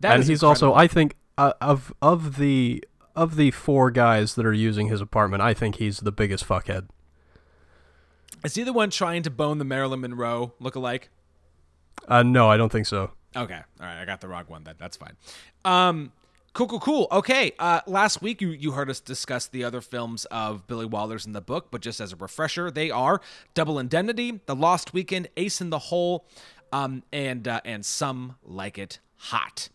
That and he's incredible. also I think uh, of of the of the four guys that are using his apartment, I think he's the biggest fuckhead. Is he the one trying to bone the Marilyn Monroe look-alike? Uh, no, I don't think so. Okay, all right, I got the wrong one. Then that's fine. Um, cool, cool, cool. Okay, uh, last week you you heard us discuss the other films of Billy Wilder's in the book, but just as a refresher, they are Double Indemnity, The Lost Weekend, Ace in the Hole, um, and uh, and Some Like It Hot.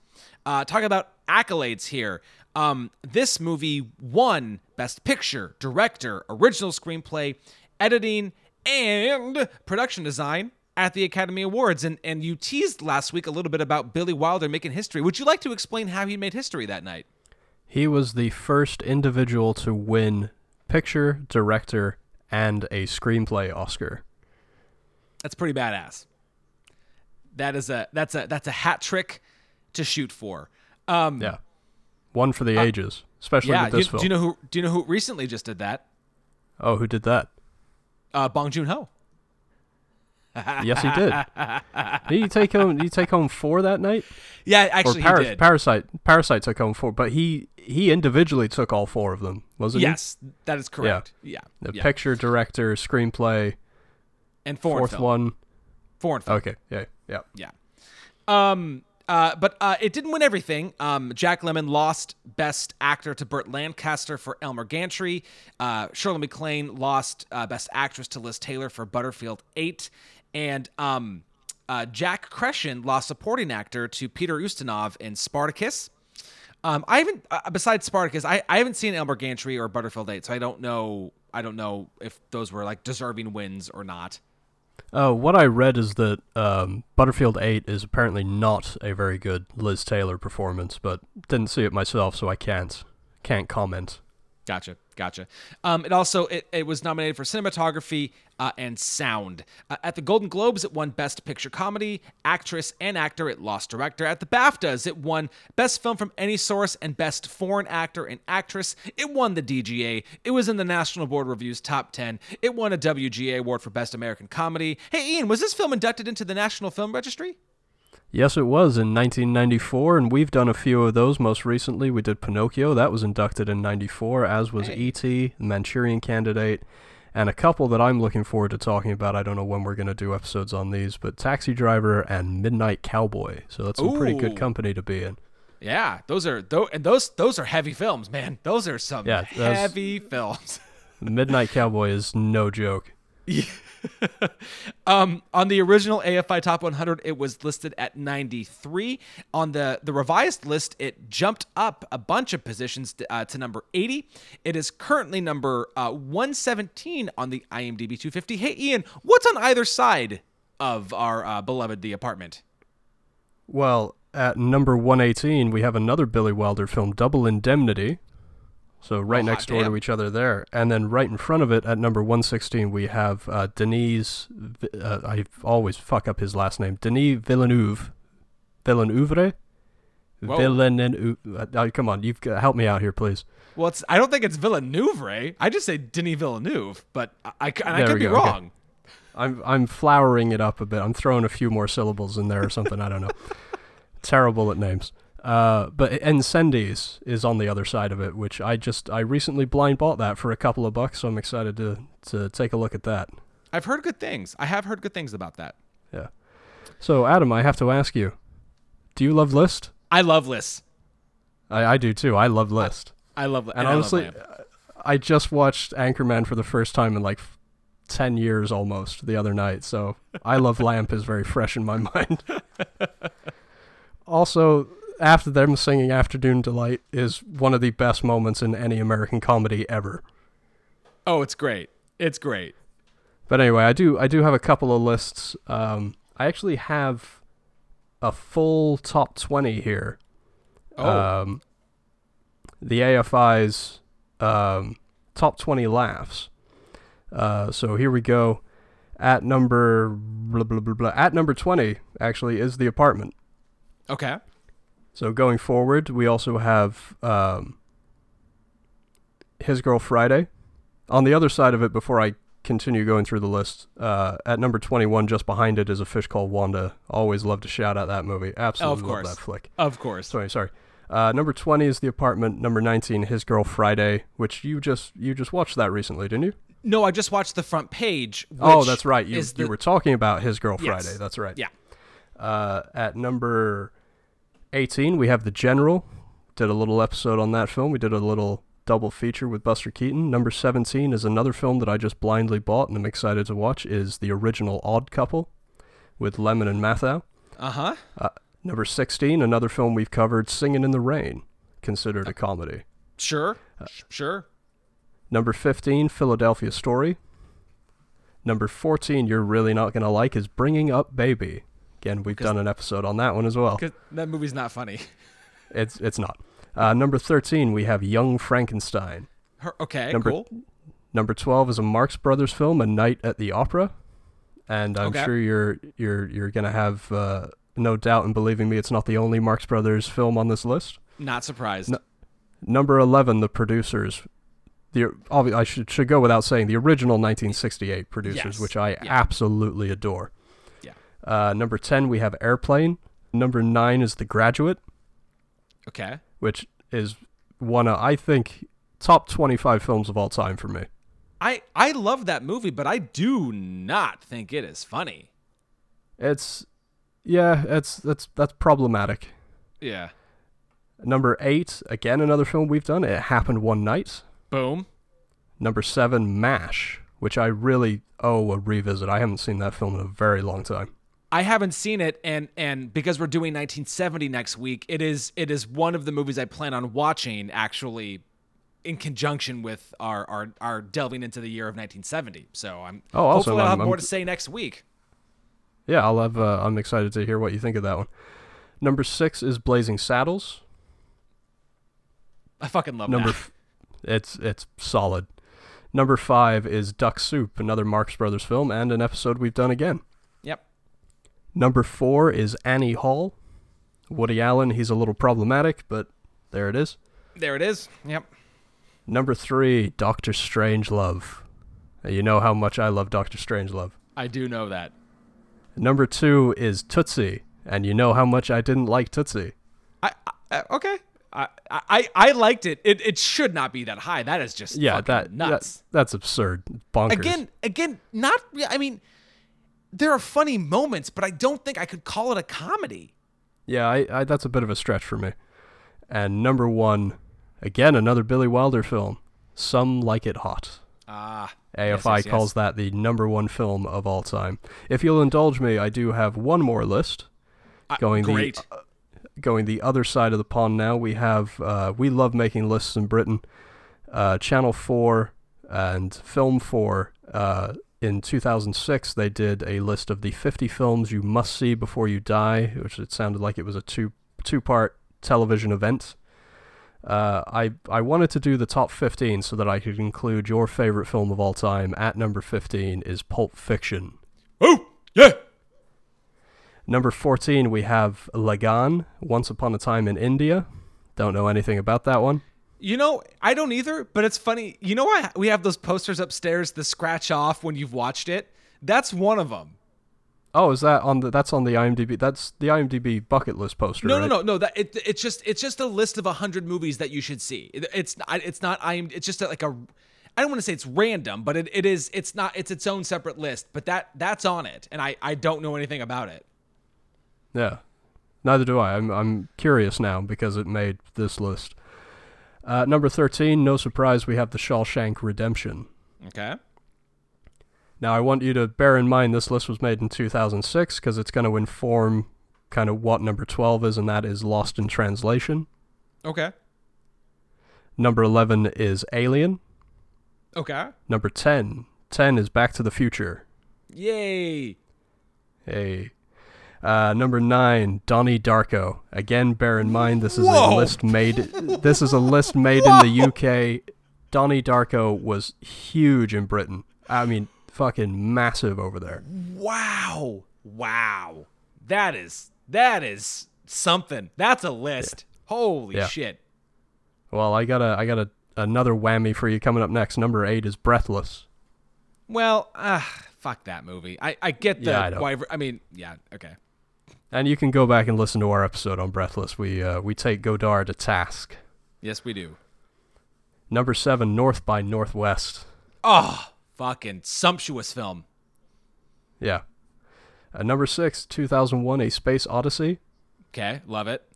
Uh, talking about accolades here. Um, this movie won Best Picture, Director, Original Screenplay, Editing, and Production Design at the Academy Awards. And and you teased last week a little bit about Billy Wilder making history. Would you like to explain how he made history that night? He was the first individual to win picture, director, and a screenplay Oscar. That's pretty badass. That is a that's a that's a hat trick to shoot for. Um, Yeah, one for the ages, especially yeah. with You, this do you know who do you know who recently just did that? oh, who did that? Uh, Bong Joon Ho. Yes, he did. did he take home? Did he take home four that night? Yeah, actually, or Par- he did. Parasite. Parasite took home four, but he he individually took all four of them, wasn't yes, that is correct. Yeah, he? The yeah. picture, director, screenplay, and fourth film. one. Foreign film. Okay, yeah, yeah. Yeah. Um. Uh. But uh, it didn't win everything. Um. Jack Lemmon lost Best Actor to Burt Lancaster for Elmer Gantry. Uh. Shirley MacLaine lost uh, Best Actress to Liz Taylor for Butterfield Eight, and um. Uh, Jack Kruschen lost supporting actor to Peter Ustinov in Spartacus. Um, I haven't, uh, besides Spartacus, I, I haven't seen Elmer Gantry or Butterfield 8, so I don't know. I don't know if those were like deserving wins or not. Uh, what I read is that um, Butterfield 8 is apparently not a very good Liz Taylor performance, but didn't see it myself, so I can't can't comment. Gotcha, gotcha. Um, it also it, it was nominated for cinematography uh, and sound uh, at the Golden Globes. It won Best Picture Comedy, Actress, and Actor. It lost Director. At the BAFTAs, it won Best Film from Any Source and Best Foreign Actor and Actress. It won the DGA. It was in the National Board Review's top ten. It won a WGA award for Best American Comedy. Hey, Ian, was this film inducted into the National Film Registry? Yes, it was in 1994, and we've done a few of those. Most recently, we did Pinocchio. That was inducted in 94, as was E.T., The Manchurian Candidate, and a couple that I'm looking forward to talking about. I don't know when we're going to do episodes on these, but Taxi Driver and Midnight Cowboy. So that's some pretty good company to be in. Yeah, those are those and those those are heavy films, man. Those are some Yeah, heavy films. Midnight Cowboy is no joke. um, on the original AFI Top 100, it was listed at 93. On the the revised list, it jumped up a bunch of positions to, uh, to number 80. It is currently number uh, 117 on the IMDb 250. Hey, Ian, what's on either side of our uh, beloved The Apartment? Well, at number 118, we have another Billy Wilder film, Double Indemnity. So right Oh, next door damn. to each other there. And then right in front of it at number 116, we have uh, Denis, uh, I always fuck up his last name, Denis Villeneuve. Villeneuve? Whoa. And uh, uh, come on, you've got, help me out here, please. Well, it's I don't think it's Villeneuve. I just say Denis Villeneuve, but I, I, and I could be go, okay. wrong. I'm I'm flowering it up a bit. I'm throwing a few more syllables in there or something. I don't know. Terrible at names. Uh, but Incendies is on the other side of it, which I just I recently blind bought that for a couple of bucks, so I'm excited to to take a look at that. I've heard good things. I have heard good things about that. Yeah. So Adam, I have to ask you, do you love List? I love List. I, I do too. I love List. I love List. And honestly, I just watched Anchorman for the first time in like 10 years almost the other night. So I Love Lamp is very fresh in my mind. also, after them singing Afternoon Delight is one of the best moments in any American comedy ever. oh, it's great. It's great. But anyway, I do I do have a couple of lists. Um, I actually have a full top 20 here. Oh, um, the AFI's um, top 20 laughs. Uh, so here we go. At number blah, blah, blah, blah. at number 20 actually is the apartment. okay. So going forward, we also have um, his girl Friday. On the other side of it, before I continue going through the list, uh, at number 21, just behind it, is a fish called Wanda. Always love to shout out that movie. Absolutely love course. that flick. Of course. Sorry, sorry. Uh, number twenty is the apartment. Number nineteen, his girl Friday, which you just you just watched that recently, didn't you? No, I just watched the front page. oh, that's right. You you the- were talking about his girl Yes. Friday. That's right. Yeah. Uh, at number eighteen, we have the General. Did a little episode on that film. We did a little double feature with Buster Keaton. Number seventeen is another film that I just blindly bought and I'm excited to watch. Is the original Odd Couple with Lemmon and Matthau. Uh-huh. Number sixteen, another film we've covered, Singing in the Rain, considered a comedy. Sure. Uh, sure. Number 15, Philadelphia Story. Number 14, you're really not going to like, is Bringing Up Baby. Again, we've done an episode on that one as well. That movie's not funny. It's it's not. Uh, number 13, we have Young Frankenstein. Her, okay, Number- cool. Number 12 is a Marx Brothers film, A Night at the Opera. And I'm Okay. sure you're you're you're going to have uh, no doubt in believing me it's not the only Marx Brothers film on this list. Not surprised. No. Number 11, the producers. The obvi- I should should go without saying the original 1968 producers, Yes. which I Yeah. absolutely adore. Uh, number 10, we have Airplane. Number 9 is The Graduate, Okay. which is one of, I think, top 25 films of all time for me. I I love that movie, but I do not think it is funny. It's, yeah, it's that's that's problematic. Yeah. Number 8, again, another film we've done. It Happened One Night. Boom. Number 7, MASH, which I really owe a revisit. I haven't seen that film in a very long time. I haven't seen it, and and because we're doing 1970 next week, it is it is one of the movies I plan on watching actually, in conjunction with our our, our delving into the year of 1970. So I'm Oh, awesome. hopefully I'll have I'm- more I'm- to say next week. Yeah, I'll have. Uh, I'm excited to hear what you think of that one. Number six is Blazing Saddles. I fucking love Number, that. f- it's it's solid. Number five is Duck Soup, another Marx Brothers film, and an episode we've done again. Number four is Annie Hall. Woody Allen. He's a little problematic, but there it is. There it is. Yep. Number three, Doctor Strangelove. You know how much I love Doctor Strangelove. I do know that. Number two is Tootsie, and you know how much I didn't like Tootsie. I, I uh, okay. I, I I liked it. It it should not be that high. That is just Yeah, that, nuts. that that's absurd. Bonkers. again again not I mean there are funny moments, but I don't think I could call it a comedy. Yeah, I, I that's a bit of a stretch for me. And number one, again another Billy Wilder film. Some like it hot. Ah. AFI yes, yes. calls that the number one film of all time. If you'll indulge me, I do have one more list. Uh, Going great. the going the other side of the pond now. We have uh, we love making lists in Britain. Uh, Channel Four and Film Four. In 2006, they did a list of the 50 films you must see before you die, which it sounded like it was a two two part television event. Uh, I I wanted to do the top 15 so that I could include your favorite film of all time. At number 15 is Pulp Fiction. Oh, yeah. Number 14, we have Lagaan, Once Upon a Time in India. Don't know anything about that one. You know, I don't either, but it's funny. You know why we have those posters upstairs, the scratch off when you've watched it? That's one of them. Oh, is that on the? That's on the IMDb. That's the IMDb bucket list poster. No, right? no, no, no. That it, it's just it's just a list of hundred movies that you should see. It, it's not it's not I'm it's just like a I don't want to say it's random, but it, it is it's not it's its own separate list. But that that's on it, and I I don't know anything about it. Yeah, neither do I. I'm I'm curious now because it made this list. Uh, number thirteen, no surprise, we have the Shawshank Redemption. Okay. Now I want you to bear in mind this list was made in 2006 because it's going to inform kind of what number 12 is, and that is Lost in Translation. Okay. Number 11 is Alien. Okay. Number 10, 10 is Back to the Future. Yay. Hey. Uh, number nine, Donnie Darko. Again, bear in mind this is Whoa! a list made. This is a list made in the UK. Donnie Darko was huge in Britain. I mean, fucking massive over there. Wow. Wow. That is that is something. That's a list. Holy Yeah. shit. Well, I got a, I got a, another whammy for you coming up next. Number eight is Breathless. Well, ah, fuck that movie. I I get the Yeah, I why I mean, yeah, okay. And you can go back and listen to our episode on Breathless. We uh, we take Godard to task. Yes, we do. Number seven, North by Northwest. Oh, fucking sumptuous film. Yeah. Uh, number six, 2001, A Space Odyssey. Okay, love it.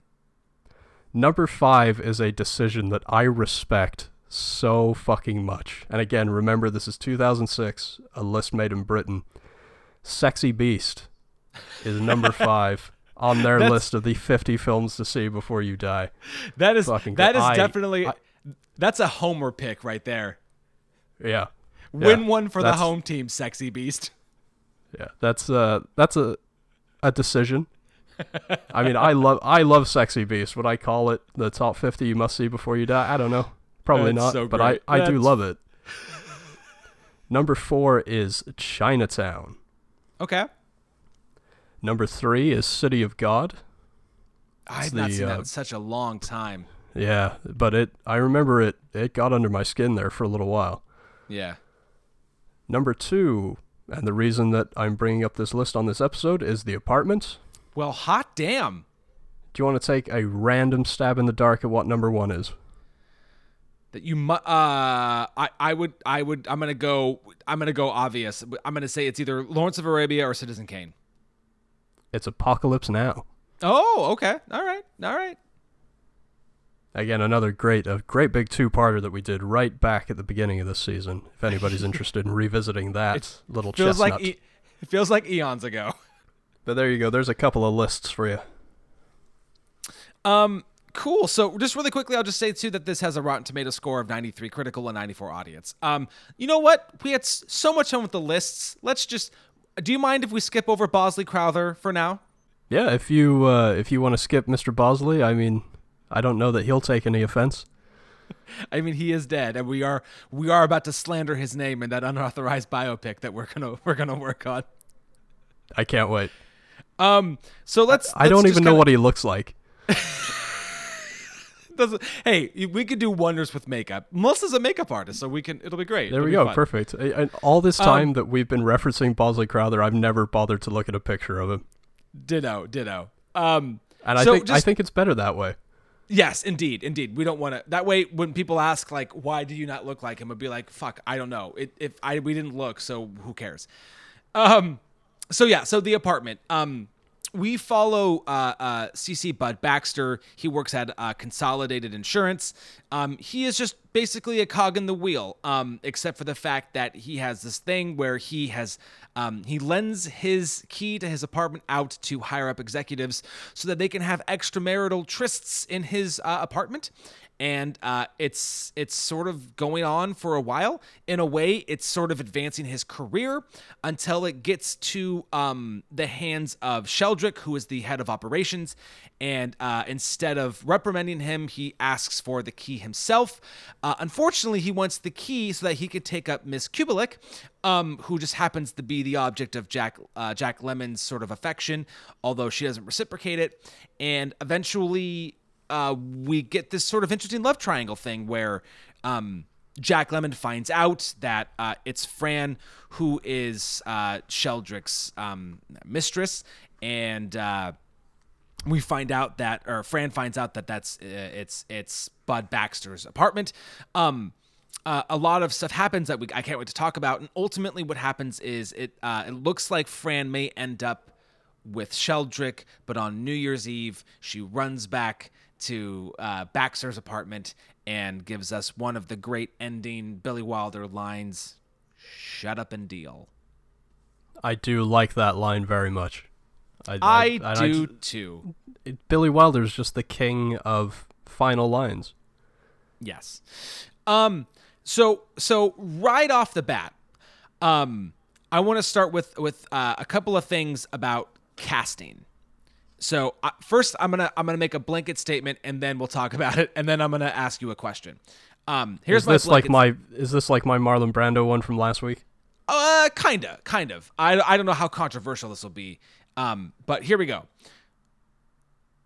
Number five is a decision that I respect so fucking much. And again, remember this is 2006, a list made in Britain. Sexy Beast is number five on their That's- list of the 50 films to see before you die. That is Fucking that good. is I- definitely I- that's a homer pick right there. Yeah. Win Yeah, one for the home team, sexy beast. Yeah, that's uh that's a a decision. I mean, I love I love Sexy Beast. Would I call it the top 50 you must see before you die? I don't know. Probably That's not, so but I. I do love it. Number 4 is Chinatown. Okay. Number 3 is City of God. I've not the, seen that uh, in such a long time. Yeah, but it I remember it it got under my skin there for a little while. Yeah. Number 2, and the reason that I'm bringing up this list on this episode is The Apartment. Well, hot damn. Do you want to take a random stab in the dark at what number 1 is? That you mu- uh I I would I would I'm going to go I'm going to go obvious. I'm going to say it's either Lawrence of Arabia or Citizen Kane. It's Apocalypse Now. Oh, okay. All right. All right. Again, another great, a great big two-parter that we did right back at the beginning of this season. If anybody's interested in revisiting that It little Feels chestnut, like e- it feels like eons ago. but there you go. There's a couple of lists for you. Um, cool. So just really quickly, I'll just say too that this has a Rotten Tomato score of 93 critical and 94 audience. Um, you know what? We had so much fun with the lists. Let's just. Do you mind if we skip over Bosley Crowther for now? Yeah, if you uh, if you want to skip Mr. Bosley, I mean, I don't know that he'll take any offense. I mean, he is dead, and we are we are about to slander his name in that unauthorized biopic that we're gonna we're gonna work on. I can't wait. Um, so let's. I let's don't even know kinda- what he looks like. doesn't- Hey, we could do wonders with makeup. Melissa's a makeup artist, so we can. It'll be great. There It'll we go. fun. Perfect. And all this Um, time that we've been referencing Bosley Crowther, I've never bothered to look at a picture of him. Ditto, ditto. Um, And I so think I think it's better that way. Yes, indeed, indeed. We don't want to. That way, when people ask like, "Why do you not look like him?" I'd be like, "Fuck, I don't know. It, if I we didn't look, so who cares?" Um, so yeah, so the apartment. Um, we follow uh, uh, CC Bud Baxter. He works at uh, Consolidated Insurance. Um, he is just basically a cog in the wheel, um, except for the fact that he has this thing where he has um, he lends his key to his apartment out to higher up executives so that they can have extramarital trysts in his uh, apartment. And uh, it's it's sort of going on for a while. In a way, it's sort of advancing his career until it gets to um, the hands of Sheldrick, who is the head of operations. And uh, instead of reprimanding him, he asks for the key himself. Uh, unfortunately, he wants the key so that he could take up Miss Kubelik, um, who just happens to be the object of Jack uh, Jack Lemmon's sort of affection, although she doesn't reciprocate it. And eventually, uh, we get this sort of interesting love triangle thing where um, Jack Lemmon finds out that uh, it's Fran who is uh, Sheldrick's um, mistress, and uh, we find out that, or Fran finds out that that's uh, it's it's Bud Baxter's apartment. Um, uh, a lot of stuff happens that we I can't wait to talk about, and ultimately, what happens is it it looks like Fran may end up with Sheldrick, but on New Year's Eve, she runs back to uh, Baxter's apartment and gives us one of the great ending Billy Wilder lines Shut up and deal. I do like that line very much. I, I, and do too. it- Billy is just the king of final lines. Yes. Um. So so right off the bat, um, I want to start with with uh, a couple of things about casting. So uh, first, I'm gonna I'm gonna make a blanket statement, and then we'll talk about it, and then I'm gonna ask you a question. Um, here's is this like my is this like my Marlon Brando one from last week? Uh, kinda, kind of. I, I don't know how controversial this will be. Um, but here we go.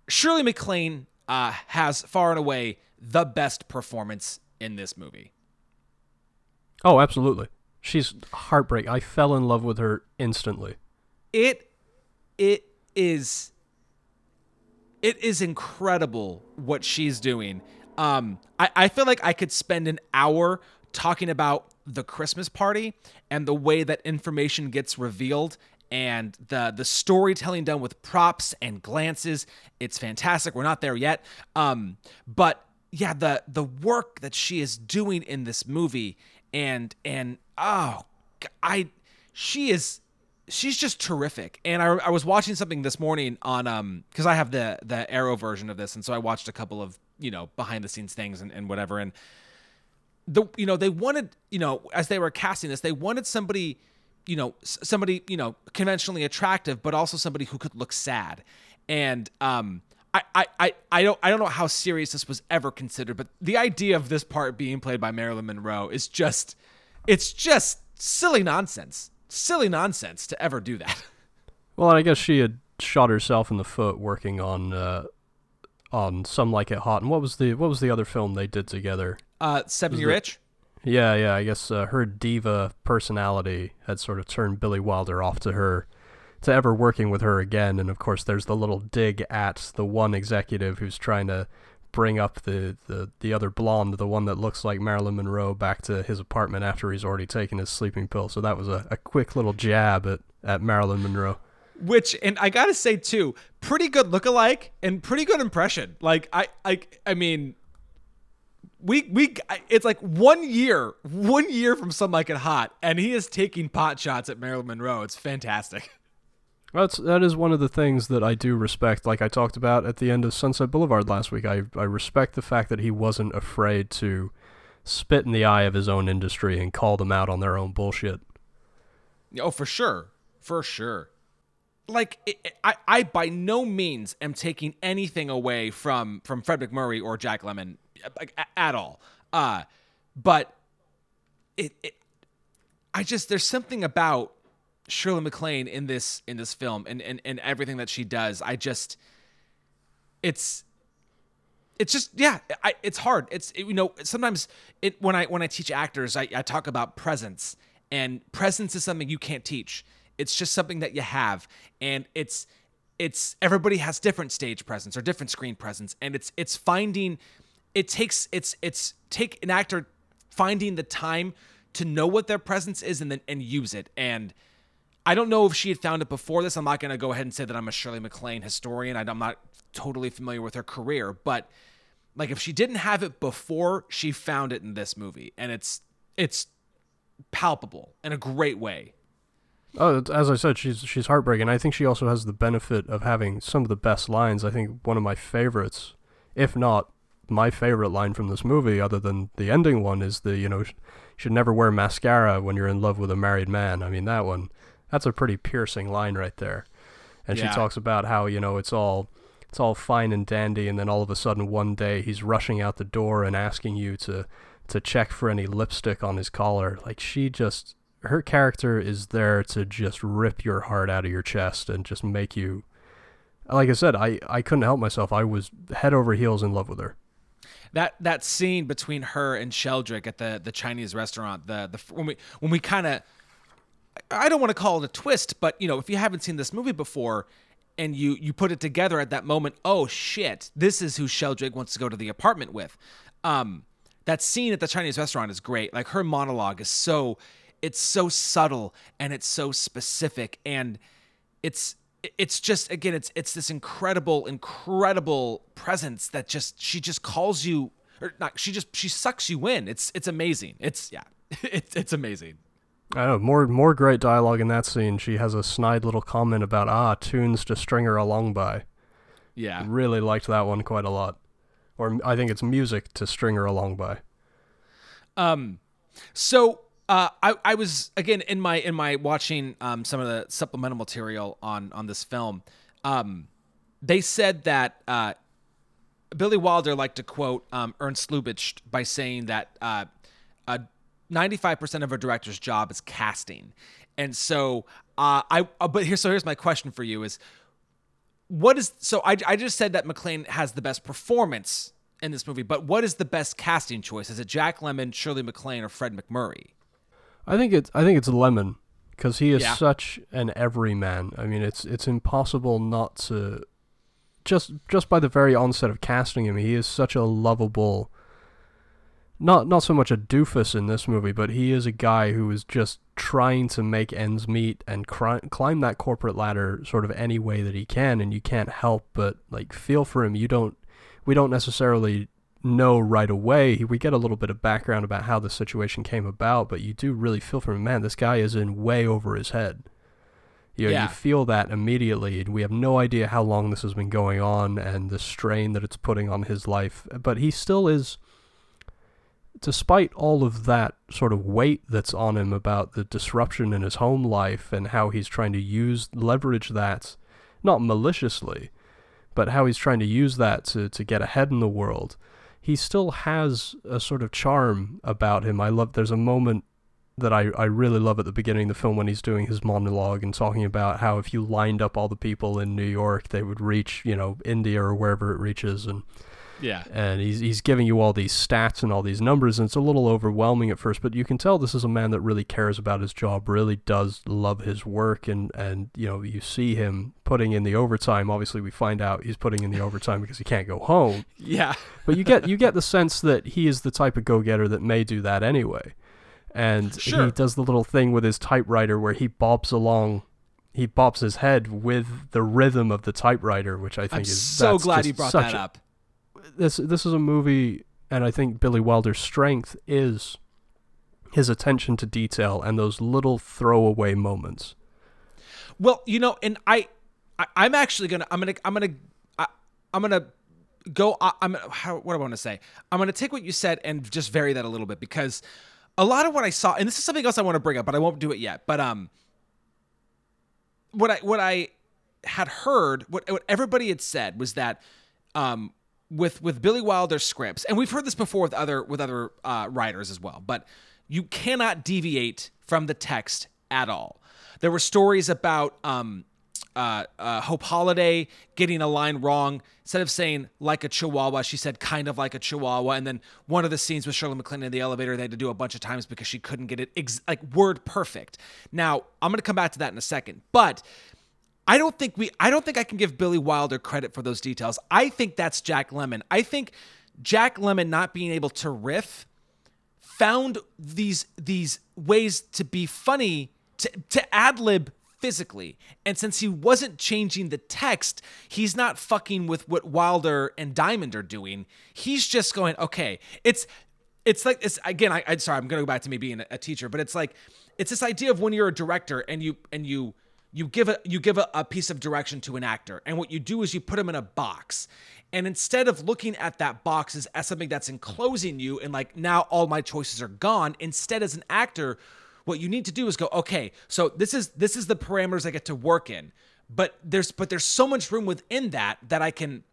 Shirley MacLaine uh, has far and away the best performance in this movie. Oh, absolutely. She's heartbreak. I fell in love with her instantly. It it is it is incredible what she's doing. Um, I, I feel like I could spend an hour talking about the Christmas party and the way that information gets revealed and the the storytelling done with props and glances. It's fantastic. We're not there yet. Um, but yeah, the the work that she is doing in this movie and and oh, I she is she's just terrific. And I, I was watching something this morning on um because I have the the Arrow version of this, and so I watched a couple of you know behind the scenes things and, and whatever. And the you know they wanted you know as they were casting this, they wanted somebody you know somebody you know conventionally attractive, but also somebody who could look sad. And um. I, I, I, I don't I don't know how serious this was ever considered, but the idea of this part being played by Marilyn Monroe is just it's just silly nonsense. Silly nonsense to ever do that. Well, I guess she had shot herself in the foot working on uh, on Some Like It Hot. And what was the what was the other film they did together? Uh, Seven Year Itch. Yeah, yeah. I guess uh, her diva personality had sort of turned Billy Wilder off to her, to ever working with her again. And of course, there's the little dig at the one executive who's trying to bring up the, the, the other blonde, the one that looks like Marilyn Monroe, back to his apartment after he's already taken his sleeping pill. So that was a, a quick little jab at, at Marilyn Monroe. Which, and I gotta say too, pretty good lookalike and pretty good impression. Like I, I, I mean, we we it's like one year, one year from Some Like It Hot, and he is taking pot shots at Marilyn Monroe. It's fantastic. That's that is one of the things that I do respect. Like I talked about at the end of Sunset Boulevard last week, I I respect the fact that he wasn't afraid to spit in the eye of his own industry and call them out on their own bullshit. Oh, for sure, for sure. Like it, it- I, I by no means am taking anything away from from Fred MacMurray or Jack Lemmon, like at all. Uh, but it, it, I just there's something about Shirley MacLaine in this in this film and and and everything that she does. I just, it's it's just yeah I, it's hard it's you know sometimes it when i when i teach actors I, I talk about presence and presence is something you can't teach it's just something that you have and it's it's everybody has different stage presence or different screen presence and it's it's finding it takes it's it's take an actor finding the time to know what their presence is and then and use it and I don't know if she had found it before this. I'm not going to go ahead and say that I'm a Shirley MacLaine historian. I'm not totally familiar with her career, but like if she didn't have it before, she found it in this movie, and it's it's palpable in a great way. Oh, as I said, she's she's heartbreaking. I think she also has the benefit of having some of the best lines. I think one of my favorites, if not my favorite line from this movie, other than the ending one, is the you know, sh- should never wear mascara when you're in love with a married man. I mean that one, that's a pretty piercing line right there. And Yeah. she talks about how you know it's all it's all fine and dandy, and then all of a sudden one day he's rushing out the door and asking you to to check for any lipstick on his collar. Like she just her character is there to just rip your heart out of your chest and just make you like I said, I, I couldn't help myself. I was head over heels in love with her. that that scene between her and Sheldrick at the the Chinese restaurant, the the when we when we kind of I don't want to call it a twist, but you know, if you haven't seen this movie before and you you put it together at that moment, oh shit, this is who Sheldrick wants to go to the apartment with. Um that scene at the Chinese restaurant is great. Like her monologue is so it's so subtle and it's so specific and it's it's just again it's it's this incredible incredible presence that just she just calls you or not she just she sucks you in it's it's amazing it's yeah it's it's amazing I know more more great dialogue in that scene. She has a snide little comment about ah tunes to string her along by. yeah Really liked that one quite a lot. Or I think it's music to string her along by. Um, so uh, I I was again in my in my watching um some of the supplemental material on on this film. Um, they said that uh, Billy Wilder liked to quote um, Ernst Lubitsch by saying that uh, uh, 95% of a director's job is casting. And so uh, I uh, but here so here's my question for you is what is so I, I just said that MacLaine has the best performance in this movie, but what is the best casting choice? Is it Jack Lemmon, Shirley MacLaine, or Fred MacMurray? I think it's I think it's Lemmon because he is Yeah. such an everyman. I mean, it's it's impossible not to just just by the very onset of casting him, he is such a lovable. Not not so much a doofus in this movie, but he is a guy who is just trying to make ends meet and cri- climb that corporate ladder sort of any way that he can, and you can't help but like feel for him. You don't we don't necessarily know right away. We get a little bit of background about how the situation came about, but you do really feel for him. Man, this guy is in way over his head. You, know, Yeah. you feel that immediately, and we have no idea how long this has been going on and the strain that it's putting on his life. But he still is, despite all of that sort of weight that's on him about the disruption in his home life and how he's trying to use leverage that, not maliciously, but how he's trying to use that to, to get ahead in the world. He still has a sort of charm about him. I love there's a moment that I, I really love at the beginning of the film when he's doing his monologue and talking about how if you lined up all the people in New York they would reach, you know, India or wherever it reaches and Yeah. and he's he's giving you all these stats and all these numbers and it's a little overwhelming at first but you can tell this is a man that really cares about his job really does love his work and and you know you see him putting in the overtime obviously we find out he's putting in the overtime because he can't go home Yeah. but you get you get the sense that he is the type of go-getter that may do that anyway and Sure. he does the little thing with his typewriter where he bobs along he bops his head with the rhythm of the typewriter which i think I'm is so glad you brought that up. This this is a movie, and I think Billy Wilder's strength is his attention to detail and those little throwaway moments. Well, you know, and I, I I'm actually gonna I'm gonna I'm gonna I'm gonna go I'm how, what do I want to say? I'm gonna take what you said and just vary that a little bit because a lot of what I saw, and this is something else I want to bring up, but I won't do it yet. But um, what I what I had heard, what what everybody had said was that um with with Billy Wilder's scripts, and we've heard this before with other with other uh, writers as well, but you cannot deviate from the text at all. There were stories about um, uh, uh, Hope Holiday getting a line wrong. Instead of saying like a chihuahua, she said kind of like a chihuahua. And then one of the scenes with Shirley MacLaine in the elevator, they had to do a bunch of times because she couldn't get it ex- like word perfect. Now, I'm going to come back to that in a second. But I don't think we I don't think I can give Billy Wilder credit for those details. I think that's Jack Lemmon. I think Jack Lemmon not being able to riff found these these ways to be funny to to ad lib physically. And since he wasn't changing the text, he's not fucking with what Wilder and Diamond are doing. He's just going, okay, it's it's like it's again, I, I'm sorry, I'm gonna go back to me being a teacher, but it's like it's this idea of when you're a director and you and you you give a you give a, a piece of direction to an actor and what you do is you put them in a box. And instead of looking at that box as, as something that's enclosing you and like now all my choices are gone instead as an actor what you need to do is go okay so this is this is the parameters i get to work in. But there's but there's so much room within that that i can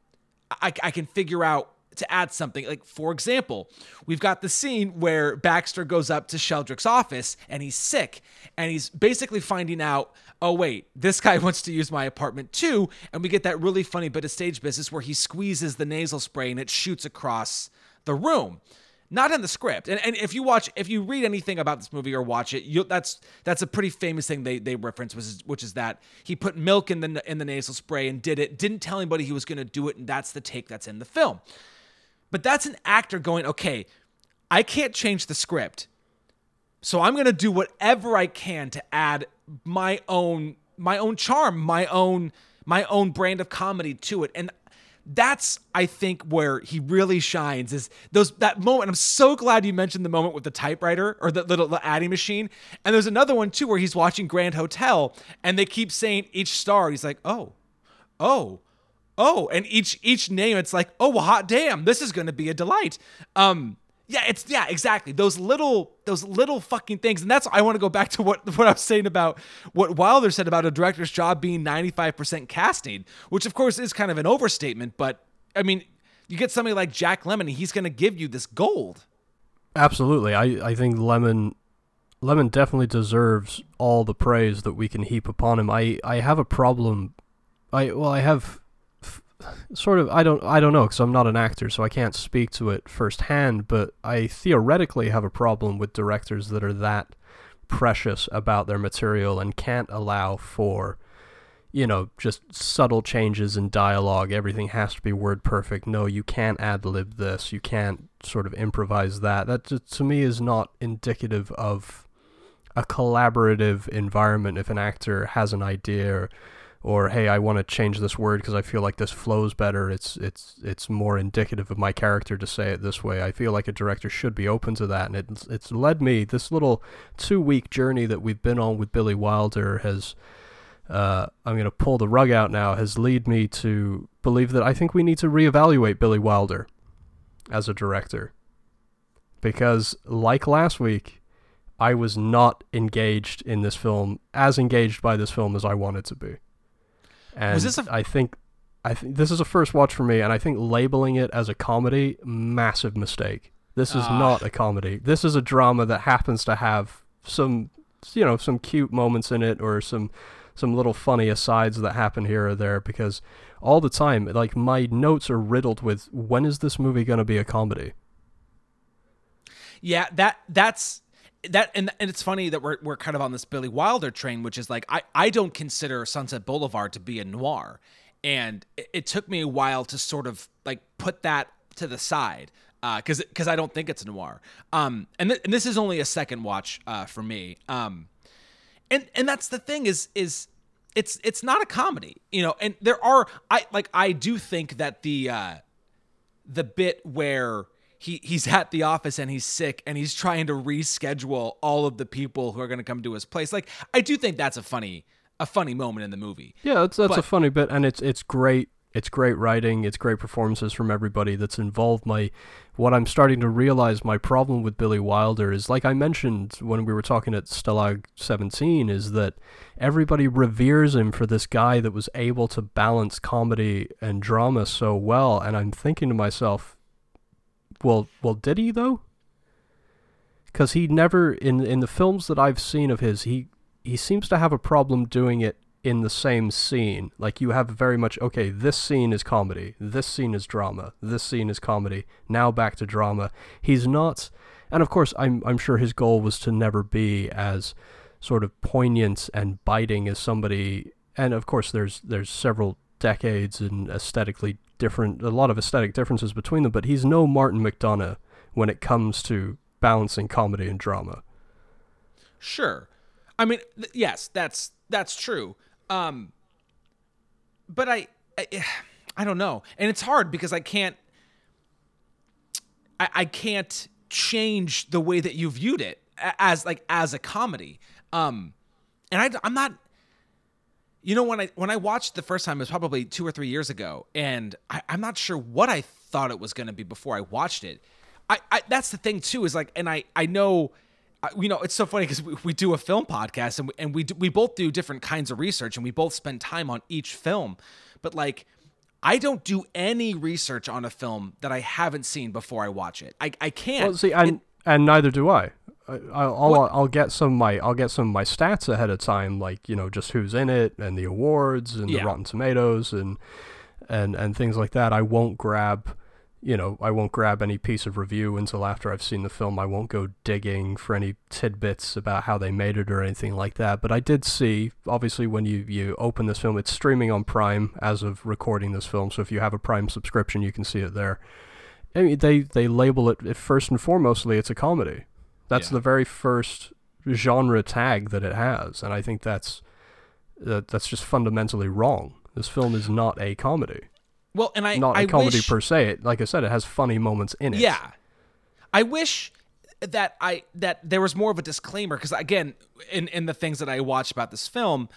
i, I can figure out to add something. Like for example, we've got the scene where Baxter goes up to Sheldrake's office and he's sick and he's basically finding out, oh wait, this guy wants to use my apartment too, and we get that really funny bit of stage business where he squeezes the nasal spray and it shoots across the room not in the script. And, and if you watch, if you read anything about this movie or watch it, you that's that's a pretty famous thing they they reference, which is which is that he put milk in the in the nasal spray and did it, didn't tell anybody he was going to do it, and that's the take that's in the film. But that's an actor going, okay, I can't change the script, so I'm going to do whatever I can to add my own my own charm, my own my own brand of comedy to it, and that's I think where he really shines is those that moment. I'm so glad you mentioned the moment with the typewriter or the little the adding machine. And there's another one too where he's watching Grand Hotel and they keep saying each star. He's like, oh, oh, oh, and each each name it's like, oh, well, hot damn, this is going to be a delight. Um, yeah, it's yeah, exactly. Those little those little fucking things. And that's I want to go back to what what I was saying about what Wilder said about a director's job being 95% casting, which of course is kind of an overstatement, but I mean, you get somebody like Jack Lemmon, he's going to give you this gold. Absolutely. I I think Lemmon Lemmon definitely deserves all the praise that we can heap upon him. I I have a problem I well, I have sort of I don't I don't know because I'm not an actor, so I can't speak to it firsthand. But I theoretically have a problem with directors that are that precious about their material and can't allow for you know just subtle changes in dialogue. Everything has to be word perfect. No, you can't ad lib this. You can't sort of improvise that. That to me is not indicative of a collaborative environment. If an actor has an idea. Or, or hey, I want to change this word because I feel like this flows better. It's it's it's more indicative of my character to say it this way. I feel like a director should be open to that, and it's it's led me this little two week journey that we've been on with Billy Wilder has. Uh, I'm going to pull the rug out now. Has led me to believe that I think we need to reevaluate Billy Wilder as a director because, like last week, I was not engaged in this film as engaged by this film as I wanted to be. And was this a- I think I think this is a first watch for me, and I think labeling it as a comedy, massive mistake. This is uh. not a comedy. This is a drama that happens to have some, you know, some cute moments in it, or some, some little funny asides that happen here or there. Because all the time, like my notes are riddled with, when is this movie going to be a comedy? Yeah, that that's that and, and it's funny that we're, we're kind of on this Billy Wilder train, which is like I, I don't consider Sunset Boulevard to be a noir. And it, it took me a while to sort of like put that to the side because uh, because I don't think it's noir. Um, and, th- and this is only a second watch uh, for me. Um, and and that's the thing is is it's it's not a comedy, you know. And there are I like I do think that the uh, the bit where he he's at the office and he's sick and he's trying to reschedule all of the people who are going to come to his place. Like I do think that's a funny a funny moment in the movie. Yeah, that's that's but, a funny bit and it's it's great. It's great writing, it's great performances from everybody that's involved. My what I'm starting to realize my problem with Billy Wilder is like I mentioned when we were talking at Stalag 17 is that everybody reveres him for this guy that was able to balance comedy and drama so well and I'm thinking to myself well, well, did he though? Because he never in in the films that I've seen of his, he he seems to have a problem doing it in the same scene. Like you have very much okay, this scene is comedy, this scene is drama, this scene is comedy. Now back to drama. He's not, and of course, I'm I'm sure his goal was to never be as sort of poignant and biting as somebody. And of course, there's there's several decades and aesthetically different, a lot of aesthetic differences between them, but he's no Martin McDonagh when it comes to balancing comedy and drama. Sure. I mean, th- yes, that's that's true. Um, but I, I, I don't know, and it's hard because I can't, I, I can't change the way that you viewed it as like as a comedy. Um, and I, I'm not you know, when I when I watched the first time, it was probably two or three years ago, and I, am not sure what I thought it was going to be before I watched it. I, I that's the thing too is like, and I I know, you know, it's so funny because we, we do a film podcast and we, and we do, we both do different kinds of research and we both spend time on each film, but like I don't do any research on a film that I haven't seen before I watch it. I, I can't. Well, see, and and neither do I. I I'll, I'll, I'll get some of my I'll get some of my stats ahead of time, like you know just who's in it and the awards and Yeah. the Rotten Tomatoes and and and things like that. I won't grab, you know, I won't grab any piece of review until after I've seen the film. I won't go digging for any tidbits about how they made it or anything like that. But I did see, obviously, when you you open this film, it's streaming on Prime as of recording this film. So if you have a Prime subscription, you can see it there. I mean, they they label it first and foremostly it's a comedy. That's Yeah. the very first genre tag that it has, and I think that's that, that's just fundamentally wrong. This film is not a comedy, well, and I not a I comedy wish, per se. It, like I said, it has funny moments in it. Yeah. I wish that I that there was more of a disclaimer because again, in in the things that I watched about this film,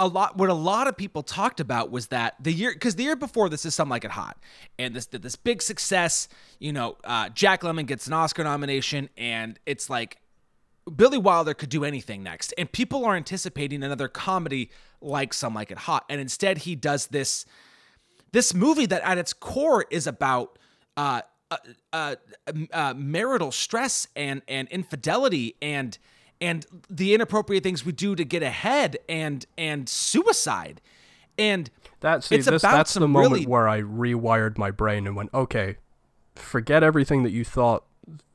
a lot what a lot of people talked about was that the year because the year before this is Some Like It Hot, and this this big success. You know, uh, Jack Lemmon gets an Oscar nomination, and it's like Billy Wilder could do anything next, and people are anticipating another comedy like Some Like It Hot, and instead he does this this movie that at its core is about uh, uh, uh, uh, marital stress and and infidelity and and the inappropriate things we do to get ahead and and suicide and That see, It's this about that's the some moment really- where I rewired my brain and went, okay, forget everything that you thought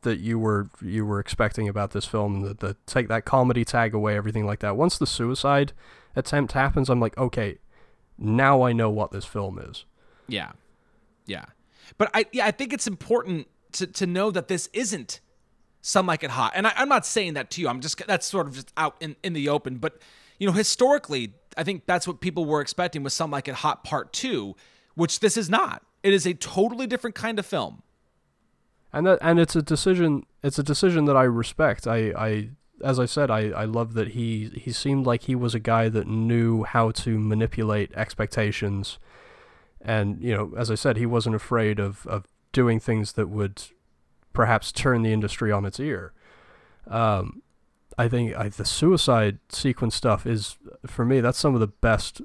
that you were you were expecting about this film. The, the take that comedy tag away, everything like that. Once the suicide attempt happens, I'm like, okay, now I know what this film is. Yeah. Yeah. But I yeah, I think it's important to to know that this isn't some like it hot. And I, I'm not saying that to you. I'm just that's sort of just out in, in the open. But you know, historically, I think that's what people were expecting with some like it hot part two, which this is not. It is a totally different kind of film. and that and it's a decision it's a decision that I respect. I I as I said, I, I love that he he seemed like he was a guy that knew how to manipulate expectations and you know, as I said, he wasn't afraid of, of doing things that would perhaps turn the industry on its ear. Um, I think I, the suicide sequence stuff is for me that's some of the best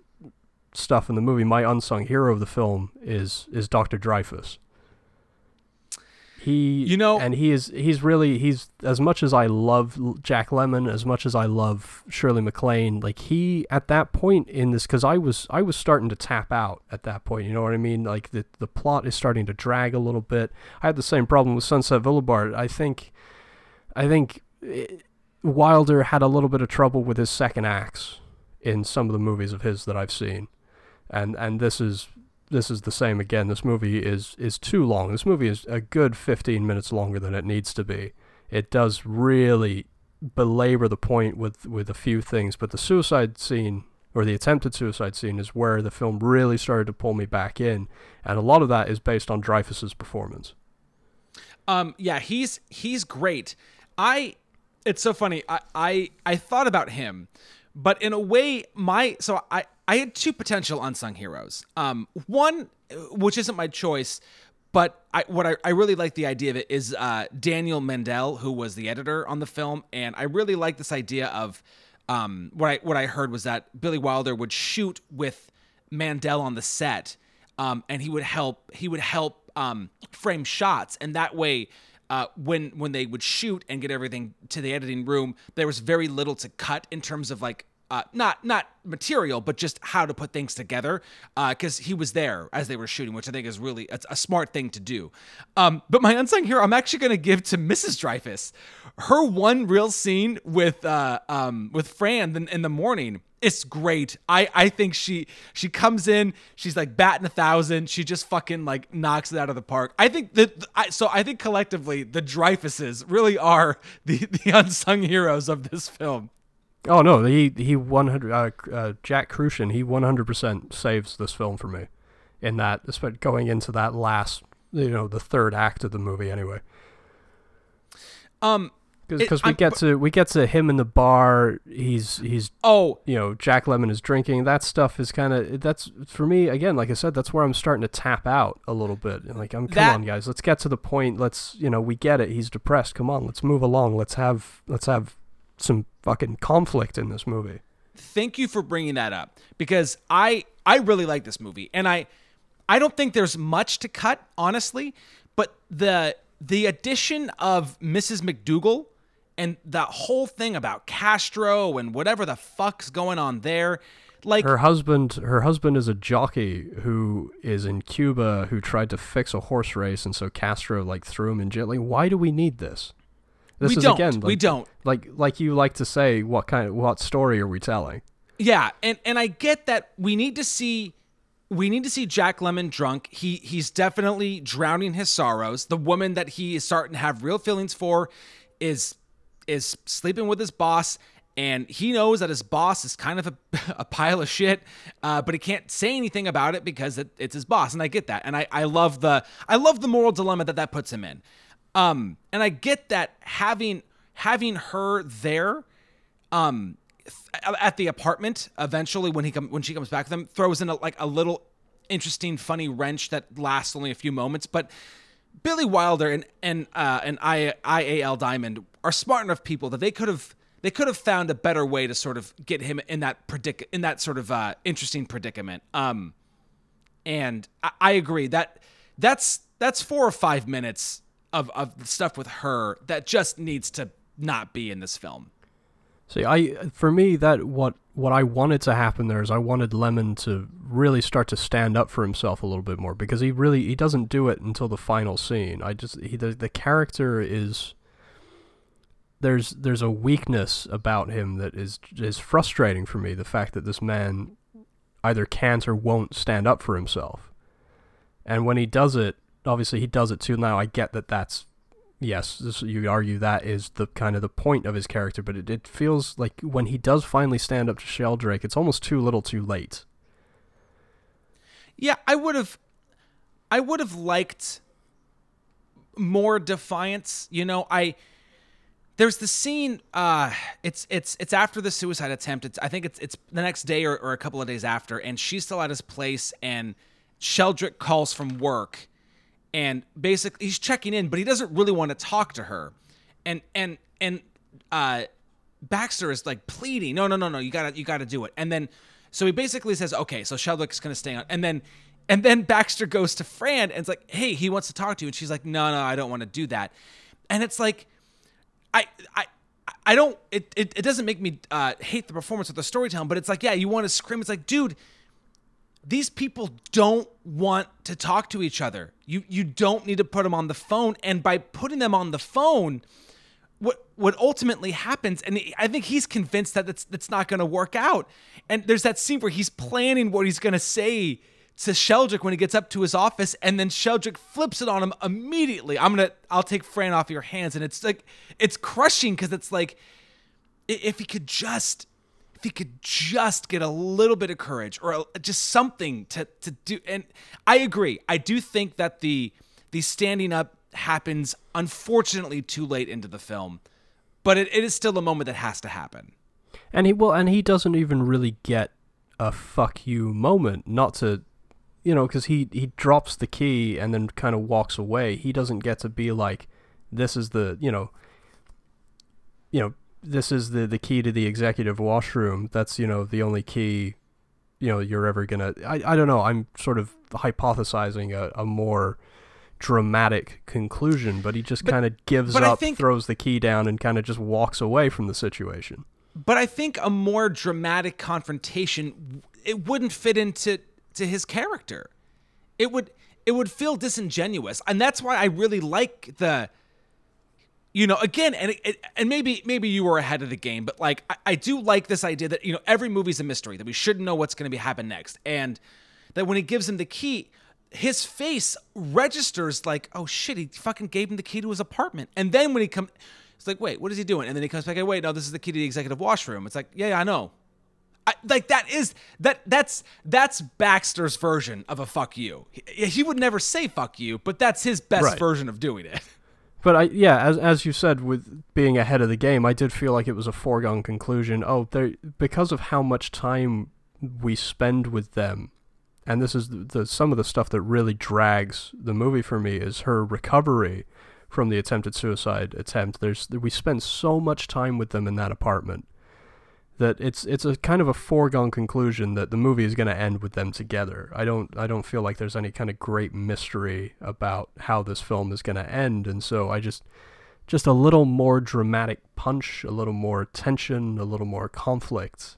stuff in the movie. My unsung hero of the film is is Dr. Dreyfuss. He You know- and he is he's really he's as much as I love Jack Lemmon, as much as I love Shirley MacLaine, like he at that point in this cuz I was I was starting to tap out at that point, you know what I mean? Like the the plot is starting to drag a little bit. I had the same problem with Sunset Boulevard. I think I think eh, Wilder had a little bit of trouble with his second acts in some of the movies of his that I've seen. And and this is this is the same again. This movie is is too long. This movie is a good 15 minutes longer than it needs to be. It does really belabor the point with with a few things, but the suicide scene or the attempted suicide scene is where the film really started to pull me back in, and a lot of that is based on Dreyfuss's performance. Um, yeah, he's he's great. I it's so funny. I I, I thought about him, but in a way, my so I I had two potential unsung heroes. Um, one which isn't my choice, but I what I, I really like the idea of it is uh, Daniel Mandell, who was the editor on the film, and I really like this idea of um, what I what I heard was that Billy Wilder would shoot with Mandell on the set, um, and he would help he would help um, frame shots, and that way. Uh, when when they would shoot and get everything to the editing room, there was very little to cut in terms of like uh, not not material, but just how to put things together. Because he was there as they were shooting, which I think is really a, a smart thing to do. Um, but my unsung hero, I'm actually going to give to Mrs. Dreyfuss. Her one real scene with uh, um, with Fran in, in the morning. It's great. I, I think she she comes in, she's like batting a thousand. She just fucking like knocks it out of the park. I think that I, so. I think collectively the Dreyfusses really are the the unsung heroes of this film. Oh no, he he 100 uh, uh, Jack Kruschen, he 100% saves this film for me. In that, especially going into that last, you know, the third act of the movie anyway. Um. Because we I'm- get to we get to him in the bar. He's he's Oh, you know Jack Lemmon is drinking. That stuff is kind of that's for me again. Like I said, that's where I'm starting to tap out a little bit. And like I'm come That- on guys, let's get to the point. Let's you know we get it. He's depressed. Come on, let's move along. Let's have let's have some fucking conflict in this movie. thank you for bringing that up because I I really like this movie and I I don't think there's much to cut, honestly, but the the addition of Mrs. McDougal and that whole thing about Castro and whatever the fuck's going on there, like Her husband, her husband is a jockey who is in Cuba who tried to fix a horse race, and so Castro like threw him in jail. Like, why do we need this? This We is don't. again, We don't. Like, like you like to say, what kind of what story are we telling? Yeah, and and I get that we need to see we need to see Jack Lemmon drunk. He he's definitely drowning his sorrows. The woman that he is starting to have real feelings for is is sleeping with his boss and he knows that his boss is kind of a, a pile of shit uh, but he can't say anything about it because it, it's his boss and i get that and I, I love the i love the moral dilemma that that puts him in um, and i get that having having her there um th- at the apartment eventually when he come when she comes back to them throws in a, like a little interesting funny wrench that lasts only a few moments but Billy Wilder and and uh, and I, IAL Diamond are smart enough people that they could have they could have found a better way to sort of get him in that predic in that sort of uh, interesting predicament. Um, and I, I agree that that's that's four or five minutes of of stuff with her that just needs to not be in this film. See, I for me that what what I wanted to happen there is I wanted Lemmon to really start to stand up for himself a little bit more because he really he doesn't do it until the final scene. I just he the, the character is there's there's a weakness about him that is is frustrating for me. The fact that this man either can't or won't stand up for himself, and when he does it, obviously he does it too. Now I get that that's yes, this, you argue that is the kind of the point of his character, but it, it feels like when he does finally stand up to Sheldrake, it's almost too little, too late. Yeah, I would have I would have liked more defiance. You know, I there's the scene uh it's it's it's after the suicide attempt. It's I think it's it's the next day or, or a couple of days after and she's still at his place and Sheldrake calls from work and basically he's checking in but he doesn't really want to talk to her. And and and uh Baxter is like pleading, no, no, no, no, you gotta, you gotta do it. And then, so he basically says, okay, so Sheldrake's gonna stay on. And then, and then Baxter goes to Fran and it's like, hey, he wants to talk to you. And she's like, no, no, I don't want to do that. And it's like, I, I, I don't. It, it, it doesn't make me uh, hate the performance or the storytelling, but it's like, yeah, you want to scream. It's like, dude, these people don't want to talk to each other. You you don't need to put them on the phone, and by putting them on the phone, what what ultimately happens, and I think he's convinced that that's that's not going to work out. And there's that scene where he's planning what he's going to say to Sheldrake when he gets up to his office, and then Sheldrake flips it on him immediately. I'm gonna I'll take Fran off your hands, and it's like it's crushing because it's like if he could just if he could just get a little bit of courage or a- just something to to do and I agree. I do think that the the standing up happens unfortunately too late into the film, but it, it is still a moment that has to happen. And he well, and he doesn't even really get a fuck you moment. Not to, you know, because he he drops the key and then kind of walks away. He doesn't get to be like, this is the you know, you know, this is the the key to the executive washroom. That's you know the only key, you know, you're ever gonna. I I don't know. I'm sort of hypothesizing a, a more dramatic conclusion, but he just kind of gives but up, think- throws the key down, and kind of just walks away from the situation. But I think a more dramatic confrontation it wouldn't fit into to his character. It would it would feel disingenuous, and that's why I really like the. You know, again, and it, it- and maybe maybe you were ahead of the game, but like I, I do like this idea that you know every movie's a mystery that we shouldn't know what's going to be happen next, and that when he gives him the key, his face registers like, oh shit, he fucking gave him the key to his apartment, and then when he comes, it's like, wait, what is he doing? And then he comes back, hey, wait, no, this is the key to the executive washroom. It's like, yeah, yeah I know. I, like that is that that's that's Baxter's version of a fuck you. He, he would never say fuck you, but that's his best Right. version of doing it. But I yeah, as as you said, with being ahead of the game, I did feel like it was a foregone conclusion. Oh, there because of how much time we spend with them, and this is the, the some of the stuff that really drags the movie for me is her recovery from the attempted suicide attempt. There's we spend so much time with them in that apartment that it's it's a kind of a foregone conclusion that the movie is going to end with them together. I don't I don't feel like there's any kind of great mystery about how this film is going to end, and so I just just a little more dramatic punch, a little more tension, a little more conflict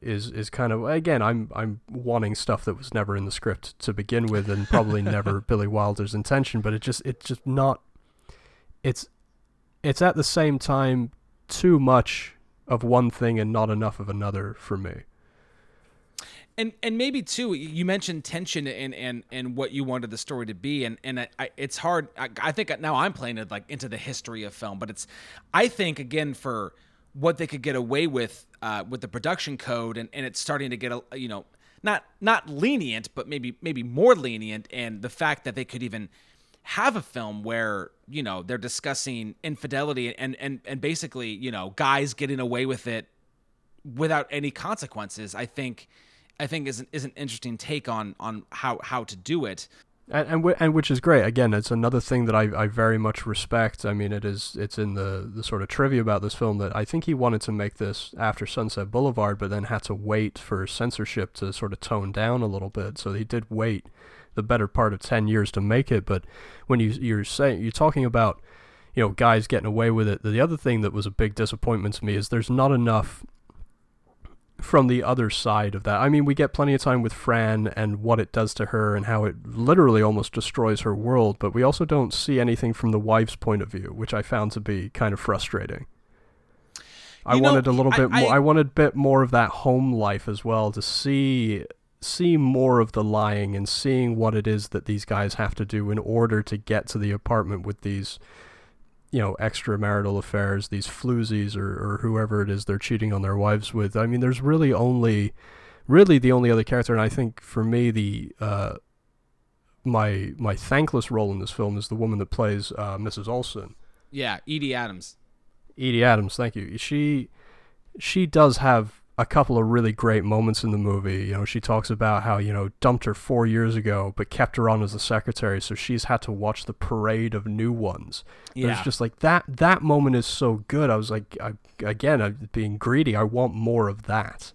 is is kind of again I'm I'm wanting stuff that was never in the script to begin with and probably never Billy Wilder's intention but it just it's just not it's it's at the same time too much of one thing and not enough of another for me. And and maybe too, you mentioned tension and and and what you wanted the story to be, and and I, it's hard. I, I think now I'm playing it like into the history of film, but it's I think again for what they could get away with uh, with the production code, and, and it's starting to get a you know not not lenient, but maybe maybe more lenient, and the fact that they could even have a film where you know they're discussing infidelity and and and basically you know guys getting away with it without any consequences. I think I think is an, is an interesting take on on how how to do it. And and, w- and which is great. Again, it's another thing that I, I very much respect. I mean, it is it's in the the sort of trivia about this film that I think he wanted to make this after Sunset Boulevard, but then had to wait for censorship to sort of tone down a little bit. So he did wait the better part of ten years to make it. But when you you're saying you're talking about you know guys getting away with it, the other thing that was a big disappointment to me is there's not enough from the other side of that. I mean, we get plenty of time with Fran and what it does to her and how it literally almost destroys her world, but we also don't see anything from the wife's point of view, which I found to be kind of frustrating. I know, wanted a little I- bit more I- I wanted a bit more of that home life as well to see see more of the lying and seeing what it is that these guys have to do in order to get to the apartment with these you know extramarital affairs these floozies or, or whoever it is they're cheating on their wives with i mean there's really only really the only other character and i think for me the uh my my thankless role in this film is the woman that plays uh, mrs olsen Yeah, Edie Adams. Edie Adams, thank you. She she does have a couple of really great moments in the movie. You know, she talks about how, you know, dumped her four years ago but kept her on as a secretary, so she's had to watch the parade of new ones. But Yeah. It's just like that that moment is so good. I was like I, again, I'm being greedy. I want more of that.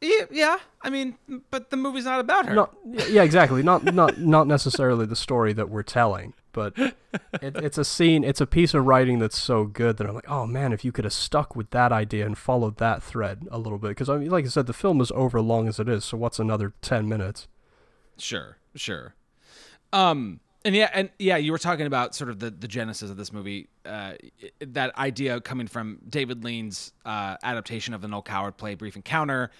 Yeah, yeah. I mean, but the movie's not about her. Not yeah, exactly. Not not not necessarily the story that we're telling, but it, it's a scene. It's a piece of writing that's so good that I'm like, oh man, if you could have stuck with that idea and followed that thread a little bit, because I mean, like I said, the film is over long as it is. So what's another ten minutes? Sure, sure. Um, and yeah, and yeah, you were talking about sort of the, the genesis of this movie, uh, that idea coming from David Lean's uh, adaptation of the Noel Coward play Brief Encounter.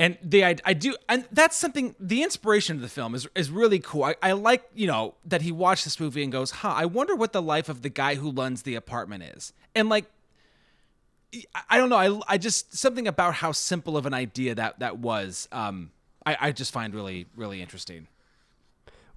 And the I, I do, and that's something. The inspiration of the film is is really cool. I, I like you know that he watched this movie and goes, "Huh, I wonder what the life of the guy who runs the apartment is." And like, I- I don't know. I, I just something about how simple of an idea that that was. Um, I, I just find really really interesting.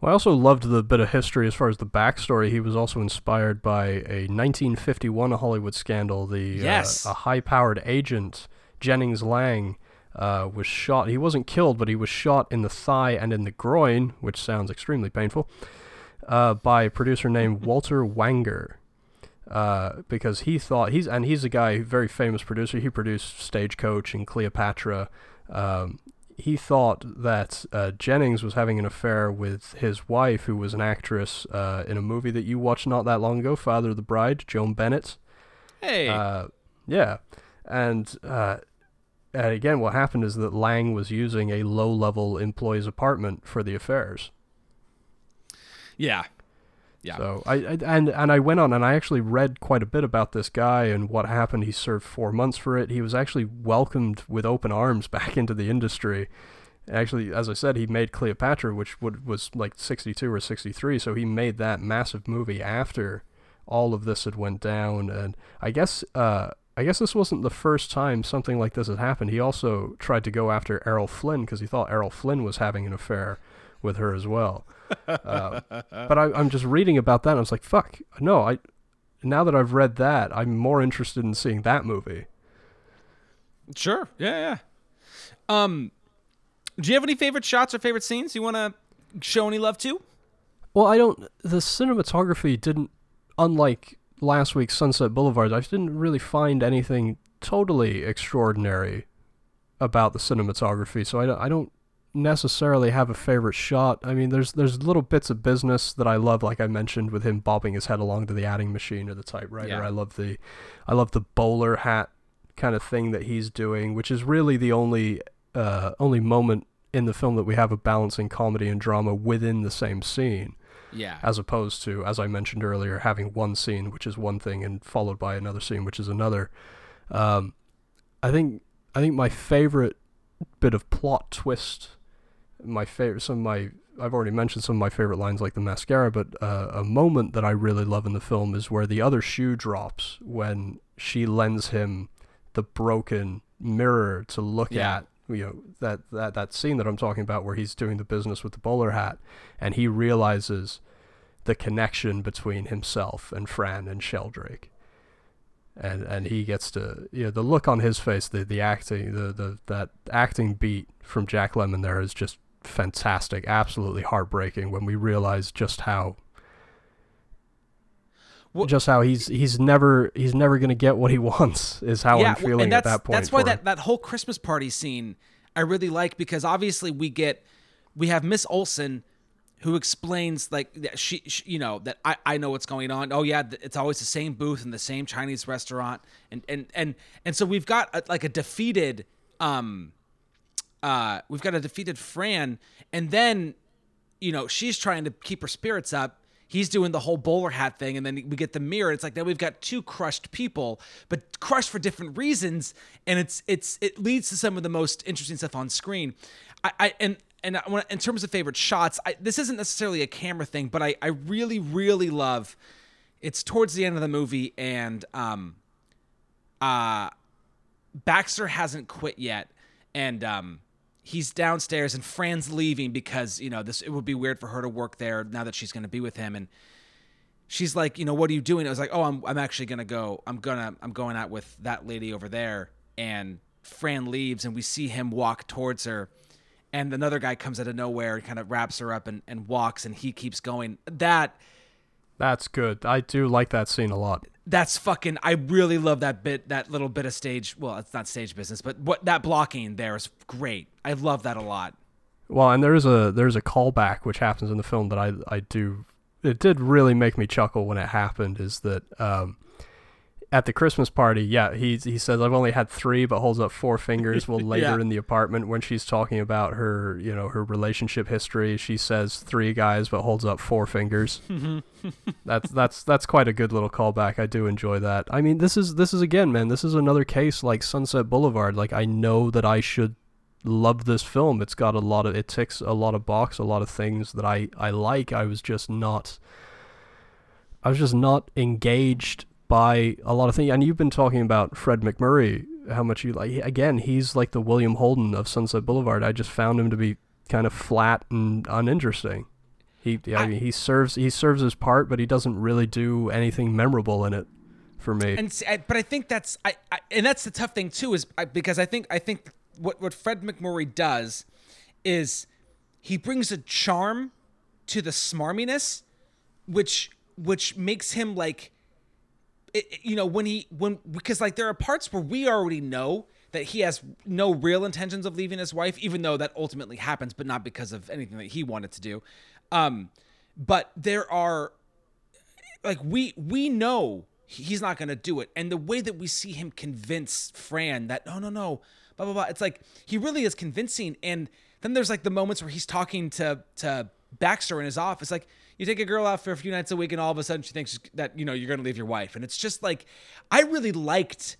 Well, I also loved the bit of history as far as the backstory. He was also inspired by a 1951 Hollywood scandal. The Yes. uh, a high-powered agent Jennings Lang uh, was shot. He wasn't killed, but he was shot in the thigh and in the groin, which sounds extremely painful, uh, by a producer named Walter Wanger. Uh, because he thought he's and he's a guy, very famous producer. He produced Stagecoach and Cleopatra. Um, he thought that uh, Jennings was having an affair with his wife, who was an actress uh, in a movie that you watched not that long ago, Father of the Bride, Joan Bennett. Hey, Uh, yeah, and uh, and again, what happened is that Lang was using a low-level employee's apartment for the affairs. yeah, yeah. So I, I and and I went on and I actually read quite a bit about this guy and what happened. He served four months for it. He was actually welcomed with open arms back into the industry. Actually, as I said, he made Cleopatra, which would, was like 62 or 63. So he made that massive movie after all of this had went down. And I guess uh, I guess this wasn't the first time something like this had happened. He also tried to go after Errol Flynn because he thought Errol Flynn was having an affair with her as well. Uh, but I, I'm just reading about that, and I was like, "Fuck, no!" I now that I've read that, I'm more interested in seeing that movie. Sure. Yeah, yeah. Um, do you have any favorite shots or favorite scenes you want to show any love to? Well, I don't. The cinematography didn't, unlike last week's Sunset Boulevard, I didn't really find anything totally extraordinary about the cinematography. So I don't, I don't necessarily have a favorite shot. I mean, there's there's little bits of business that I love, like I mentioned, with him bobbing his head along to the adding machine or the typewriter. Yeah. I love the, I love the bowler hat kind of thing that he's doing, which is really the only uh, only moment in the film that we have a balancing comedy and drama within the same scene Yeah. as opposed to, as I mentioned earlier, having one scene which is one thing and followed by another scene which is another. Um, I think I think my favorite bit of plot twist, my favorite, some of my I've already mentioned some of my favorite lines like the mascara, but uh, a moment that I really love in the film is where the other shoe drops when she lends him the broken mirror to look Yeah. at you know that, that that scene that I'm talking about where he's doing the business with the bowler hat and he realizes the connection between himself and Fran and Sheldrake. And and he gets to you know the look on his face, the the acting, the, the that acting beat from Jack Lemmon there is just fantastic, absolutely heartbreaking when we realize just how Well- just how he's he's never he's never gonna get what he wants is how I'm feeling and at that point. That's why that, that whole Christmas party scene I really like because obviously we get we have Miss Olsen who explains like that she, she you know that I, I know what's going on. Oh yeah, it's always the same booth in the same Chinese restaurant and and and and so we've got a, like a defeated um uh we've got a defeated Fran and then you know she's trying to keep her spirits up he's doing the whole bowler hat thing and then we get the mirror. It's like now we've got two crushed people but crushed for different reasons and it's it's it leads to some of the most interesting stuff on screen. I, I and and I wanna, in terms of favorite shots I, this isn't necessarily a camera thing but i i really really love it's towards the end of the movie and um uh Baxter hasn't quit yet, and um, he's downstairs, and Fran's leaving because you know this. It would be weird for her to work there now that she's going to be with him, and she's like, you know, what are you doing? I was like, oh, I'm I'm actually gonna go. I'm gonna I'm going out with that lady over there, and Fran leaves, and we see him walk towards her. And another guy comes out of nowhere and kind of wraps her up and, and walks, and he keeps going. That That's good. I do like that scene a lot. That's fucking I really love that bit that little bit of stage well it's not stage business but what that blocking there is great. I love that a lot. Well, and there's a there's a callback which happens in the film that I I do it did really make me chuckle when it happened is that um at the Christmas party, yeah, he he says I've only had three, but holds up four fingers. Well, later Yeah. in the apartment, when she's talking about her, you know, her relationship history, she says three guys, but holds up four fingers. that's that's that's quite a good little callback. I do enjoy that. I mean, this is this is again, man, this is another case like Sunset Boulevard. Like I know that I should love this film. It's got a lot of it ticks a lot of box, a lot of things that I I like. I was just not I was just not engaged by a lot of things. And you've been talking about Fred MacMurray, how much you like. Again, he's like the William Holden of Sunset Boulevard. I just found him to be kind of flat and uninteresting. He, I, I- mean, he serves he serves his part, but he doesn't really do anything memorable in it for me. and see, I, but I think that's I, I and that's the tough thing too is I, because I think I think what what Fred MacMurray does is he brings a charm to the smarminess which which makes him like it, it- you know when he when because like there are parts where we already know that he has no real intentions of leaving his wife even though that ultimately happens but not because of anything that he wanted to do. Um but there are like we we know he's not going to do it. And the way that we see him convince Fran that no no no blah blah blah it's like he really is convincing. And then there's like the moments where he's talking to to Baxter in his office like you take a girl out for a few nights a week and all of a sudden she thinks that you know you're going to leave your wife. And it's just like I really liked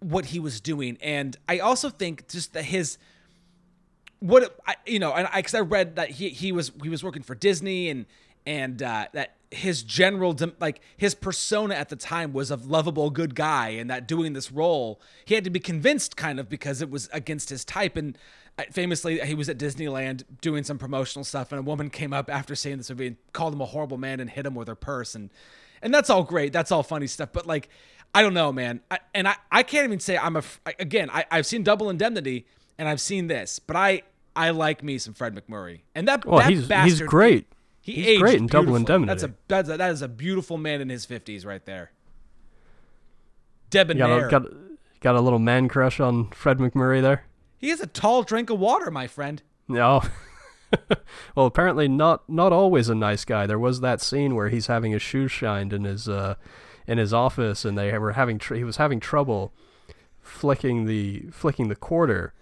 what he was doing. And I also think just that his what I, you know, and I because I read that he he was he was working for Disney and and uh, that his general like his persona at the time was a lovable good guy and that doing this role he had to be convinced kind of because it was against his type. And famously he was at Disneyland doing some promotional stuff and a woman came up after seeing this movie and called him a horrible man and hit him with her purse and and that's all great that's all funny stuff but like I don't know man I, and I I can't even say I'm a again I I've seen Double Indemnity and I've seen this but I I like me some Fred MacMurray and that well, that he's he's great. he he's aged great in Double. Indemnity. That's a that's a, that is a beautiful man in his fifties right there. debonair got a, got, got a little man crush on Fred MacMurray there. He has a tall drink of water, my friend. No. well, apparently not not always a nice guy. There was that scene where he's having his shoes shined in his uh, in his office, and they were having tr- he was having trouble flicking the flicking the quarter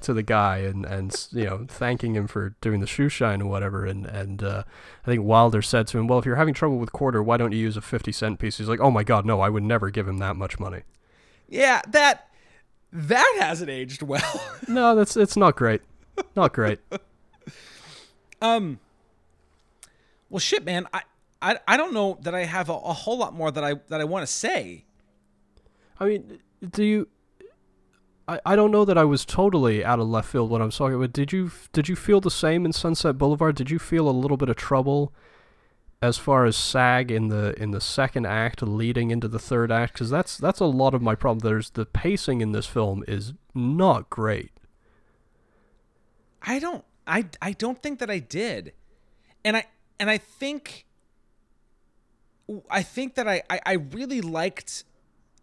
to the guy, and and you know thanking him for doing the shoe shine and whatever. And and uh, I think Wilder said to him, "Well, if you're having trouble with quarter, why don't you use a fifty cent piece?" He's like, "Oh my God, no! I would never give him that much money." Yeah, that that hasn't aged well. No, that's it's not great, not great. um. Well, shit, man. I, I I don't know that I have a, a whole lot more that I that I want to say. I mean, do you? I, I don't know that I was totally out of left field when I was talking but Did you did you feel the same in Sunset Boulevard? Did you feel a little bit of trouble as far as sag in the in the second act leading into the third act? Because that's that's a lot of my problem. There's the pacing in this film is not great. I don't I I don't think that I did. And I and I think I think that I, I, I really liked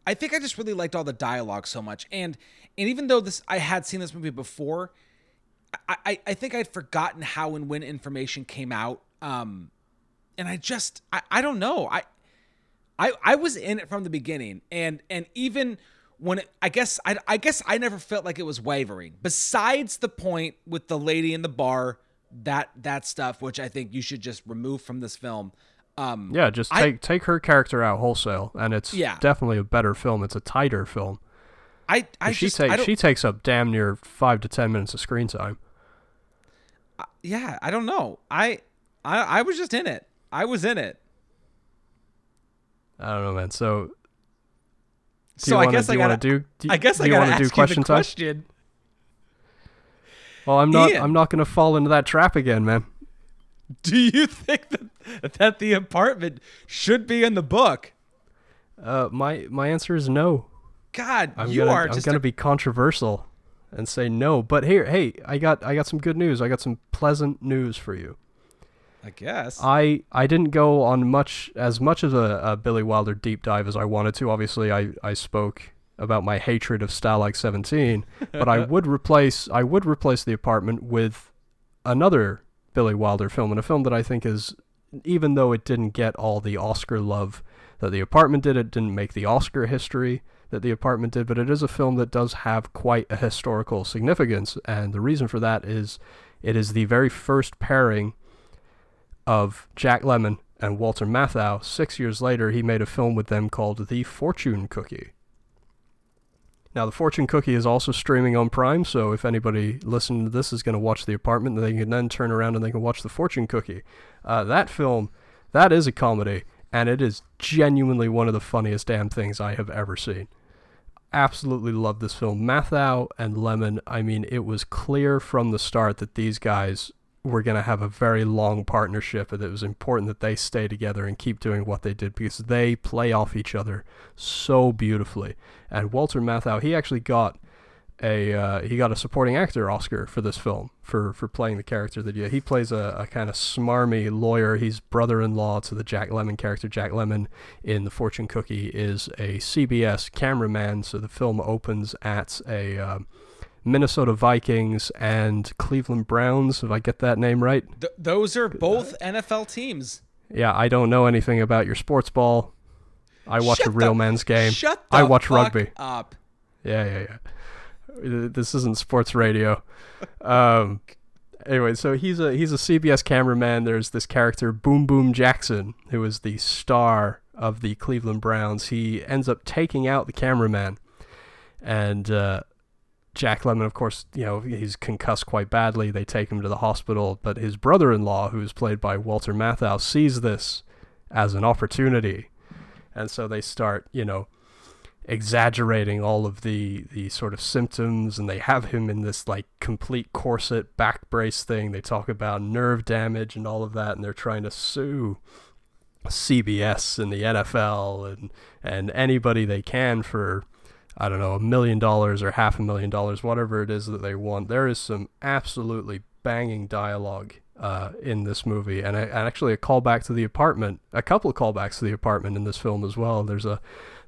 I think I just really liked all the dialogue so much. And and even though this I had seen this movie before, I, I, I think I'd forgotten how and when information came out. Um and I just I, I don't know. I I I was in it from the beginning and and even when it, I guess I, I guess I never felt like it was wavering. Besides the point with the lady in the bar, that that stuff, which I think you should just remove from this film. Um, Yeah, just I- take take her character out wholesale, and it's Yeah. definitely a better film. It's a tighter film. I I she just I takes she takes up damn near five to ten minutes of screen time. yeah I don't know I I I was just in it. I was in it. I don't know, man. So Do So you I wanna- guess do I gotta wanna do- do I guess do I gotta wanna ask do you question the time? question. Well, I'm not. Ian. I'm not going to fall into that trap again, man. Do you think that that the apartment should be in the book? Uh, my my answer is no. God, I'm you gonna are I'm gonna a- be controversial and say no. But here, hey, I got I got some good news. I got some pleasant news for you. I guess. I I didn't go on much as much of a, a Billy Wilder deep dive as I wanted to. Obviously, I I spoke about my hatred of Stalag 17, but I would replace I would replace the apartment with another Billy Wilder film and a film that I think is even though it didn't get all the Oscar love that the apartment did, it didn't make the Oscar history that the apartment did, but it is a film that does have quite a historical significance, and the reason for that is it is the very first pairing of Jack Lemmon and Walter Matthau. Six years later, he made a film with them called The Fortune Cookie. Now, The Fortune Cookie is also streaming on Prime, so if anybody listening to this is going to watch The Apartment, they can then turn around and they can watch The Fortune Cookie. Uh, that film, that is a comedy, and it is genuinely one of the funniest damn things I have ever seen. Absolutely love this film. Matthau and Lemmon, I mean, it was clear from the start that these guys were going to have a very long partnership and it was important that they stay together and keep doing what they did because they play off each other so beautifully. And Walter Matthau, he actually got a uh, he got a supporting actor Oscar for this film for for playing the character that he, plays a, a kind of smarmy lawyer. He's brother-in-law to the Jack Lemmon character. Jack Lemmon in The Fortune Cookie is a CBS cameraman, so the film opens at a um, Minnesota Vikings and Cleveland Browns. If I get that name right, Th- those are both NFL teams. yeah, I don't know anything about your sports ball. I watch Shut a real the- man's game. Shut the I watch fuck rugby. up. Yeah, yeah, yeah. This isn't sports radio. Um, anyway, so he's a he's a CBS cameraman. There's this character Boom Boom Jackson, who is the star of the Cleveland Browns. He ends up taking out the cameraman, and uh, Jack Lemmon, of course, you know he's concussed quite badly. They take him to the hospital, but his brother-in-law, who's played by Walter Matthau, sees this as an opportunity, and so they start, you know exaggerating all of the the sort of symptoms and they have him in this like complete corset back brace thing they talk about nerve damage and all of that and they're trying to sue CBS and the NFL and and anybody they can for I don't know a million dollars or half a million dollars whatever it is that they want there is some absolutely banging dialogue uh, in this movie and, and actually a callback to the apartment a couple of callbacks to the apartment in this film as well there's a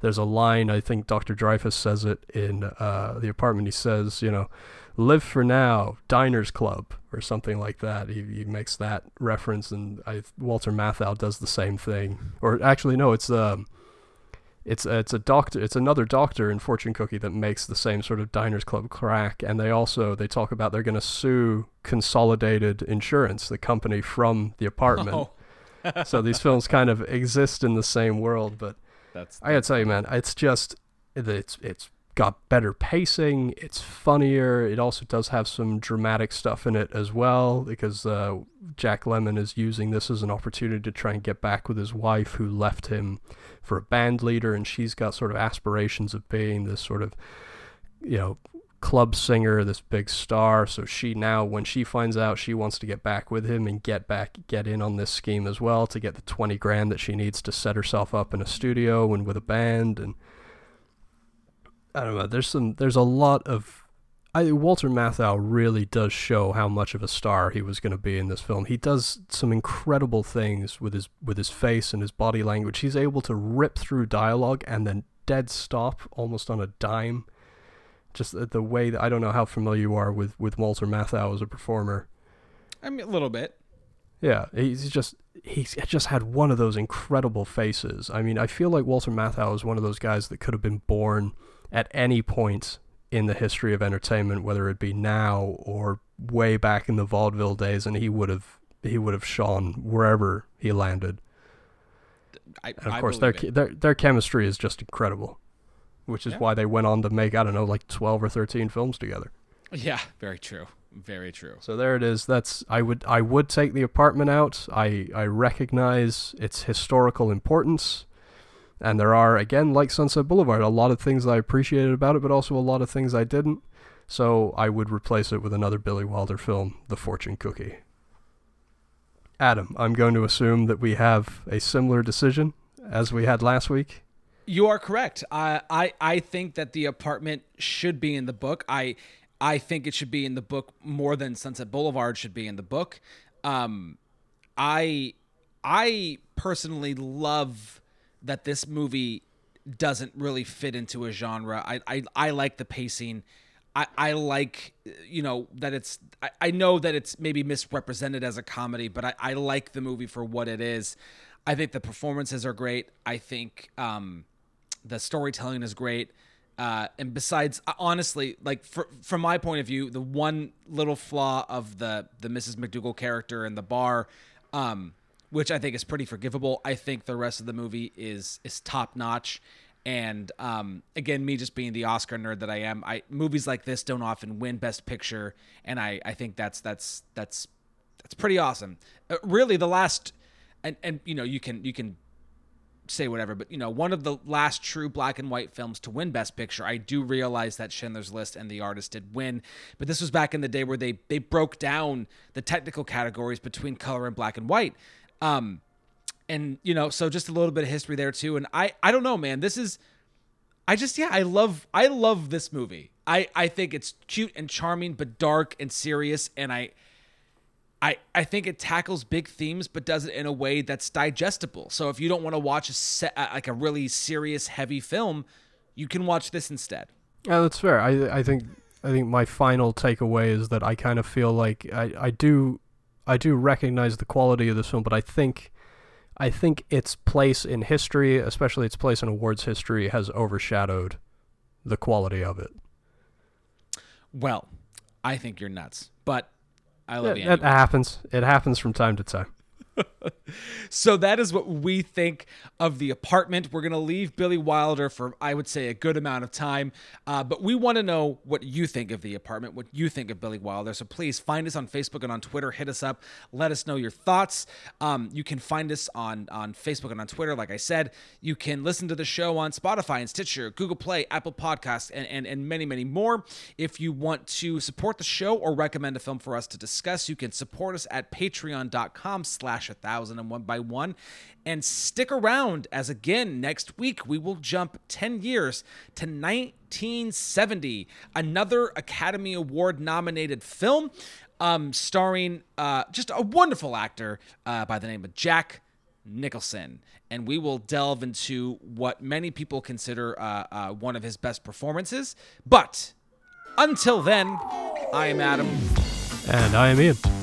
there's a line I think Dr. Dreyfuss says it in uh, the apartment. He says, you know, live for now, diners club or something like that. He, he makes that reference, and I, Walter Matthau does the same thing. Or actually, no, it's um, it's it's a doctor, it's another doctor in Fortune Cookie that makes the same sort of diners club crack, and they also they talk about they're going to sue Consolidated Insurance, the company from the apartment. Oh. so these films kind of exist in the same world, but That's I gotta tell you, man, it's just it's it's got better pacing. It's funnier. It also does have some dramatic stuff in it as well because uh, Jack Lemmon is using this as an opportunity to try and get back with his wife who left him for a band leader, and she's got sort of aspirations of being this sort of you know club singer, this big star. So she now, when she finds out, she wants to get back with him and get back, get in on this scheme as well to get the 20 grand that she needs to set herself up in a studio and with a band. And I don't know, there's some, there's a lot of, I Walter Matthau really does show how much of a star he was going to be in this film. He does some incredible things with his with his face and his body language. He's able to rip through dialogue and then dead stop almost on a dime just the, the way that I don't know how familiar you are with with Walter Matthau as a performer. I mean, a little bit. Yeah, he's just he's just had one of those incredible faces. I mean, I feel like Walter Matthau is one of those guys that could have been born at any point in the history of entertainment, whether it be now or way back in the vaudeville days, and he would have he would have shone wherever he landed. I, And of I course, their their their chemistry is just incredible, which is Yeah. why they went on to make I don't know like twelve or thirteen films together. Yeah, very true. Very true. So there it is. That's I would I would take the apartment out. I I recognize its historical importance. And there are again like Sunset Boulevard a lot of things I appreciated about it but also a lot of things I didn't. So I would replace it with another Billy Wilder film, The Fortune Cookie. Adam, I'm going to assume that we have a similar decision as we had last week. You are correct. I, I I think that the apartment should be in the book. I I think it should be in the book more than Sunset Boulevard should be in the book. Um, I I personally love that this movie doesn't really fit into a genre. I I, I like the pacing. I, I like you know that it's I, I know that it's maybe misrepresented as a comedy, but I, I like the movie for what it is. I think the performances are great. I think um, the storytelling is great. Uh, and besides, uh, honestly, like for, from my point of view, the one little flaw of the the Mrs. McDougal character in the bar, um, which I think is pretty forgivable. I think the rest of the movie is is top notch. And um, again, me just being the Oscar nerd that I am, I movies like this don't often win Best Picture, and I I think that's that's that's that's pretty awesome. Uh, really, the last and and you know you can you can say whatever, but you know, one of the last true black and white films to win Best Picture. I do realize that Schindler's List and The Artist did win, but this was back in the day where they they broke down the technical categories between color and black and white. Um, and you know, so just a little bit of history there too. And I I don't know, man. This is I just yeah, I love I love this movie. I I think it's cute and charming, but dark and serious, and I. I, I think it tackles big themes, but does it in a way that's digestible. So if you don't want to watch a set, like a really serious, heavy film, you can watch this instead. Yeah, that's fair. I I think I think my final takeaway is that I kind of feel like I, I do I do recognize the quality of this film, but I think I think its place in history, especially its place in awards history, has overshadowed the quality of it. Well, I think you're nuts, but I love It, you. it happens. It happens from time to time. So that is what we think of the apartment. We're gonna leave Billy Wilder for I would say a good amount of time, uh, but we want to know what you think of the apartment, what you think of Billy Wilder. So please find us on Facebook and on Twitter. Hit us up. Let us know your thoughts. Um, you can find us on on Facebook and on Twitter. Like I said, you can listen to the show on Spotify and Stitcher, Google Play, Apple Podcasts, and and, and many many more. If you want to support the show or recommend a film for us to discuss, you can support us at Patreon.com/slash a thousand and one by one. And stick around as again next week we will jump 10 years to 1970, another Academy Award nominated film um, starring uh, just a wonderful actor uh, by the name of Jack Nicholson, and we will delve into what many people consider uh, uh, one of his best performances. But until then, I am Adam, And I am Ian.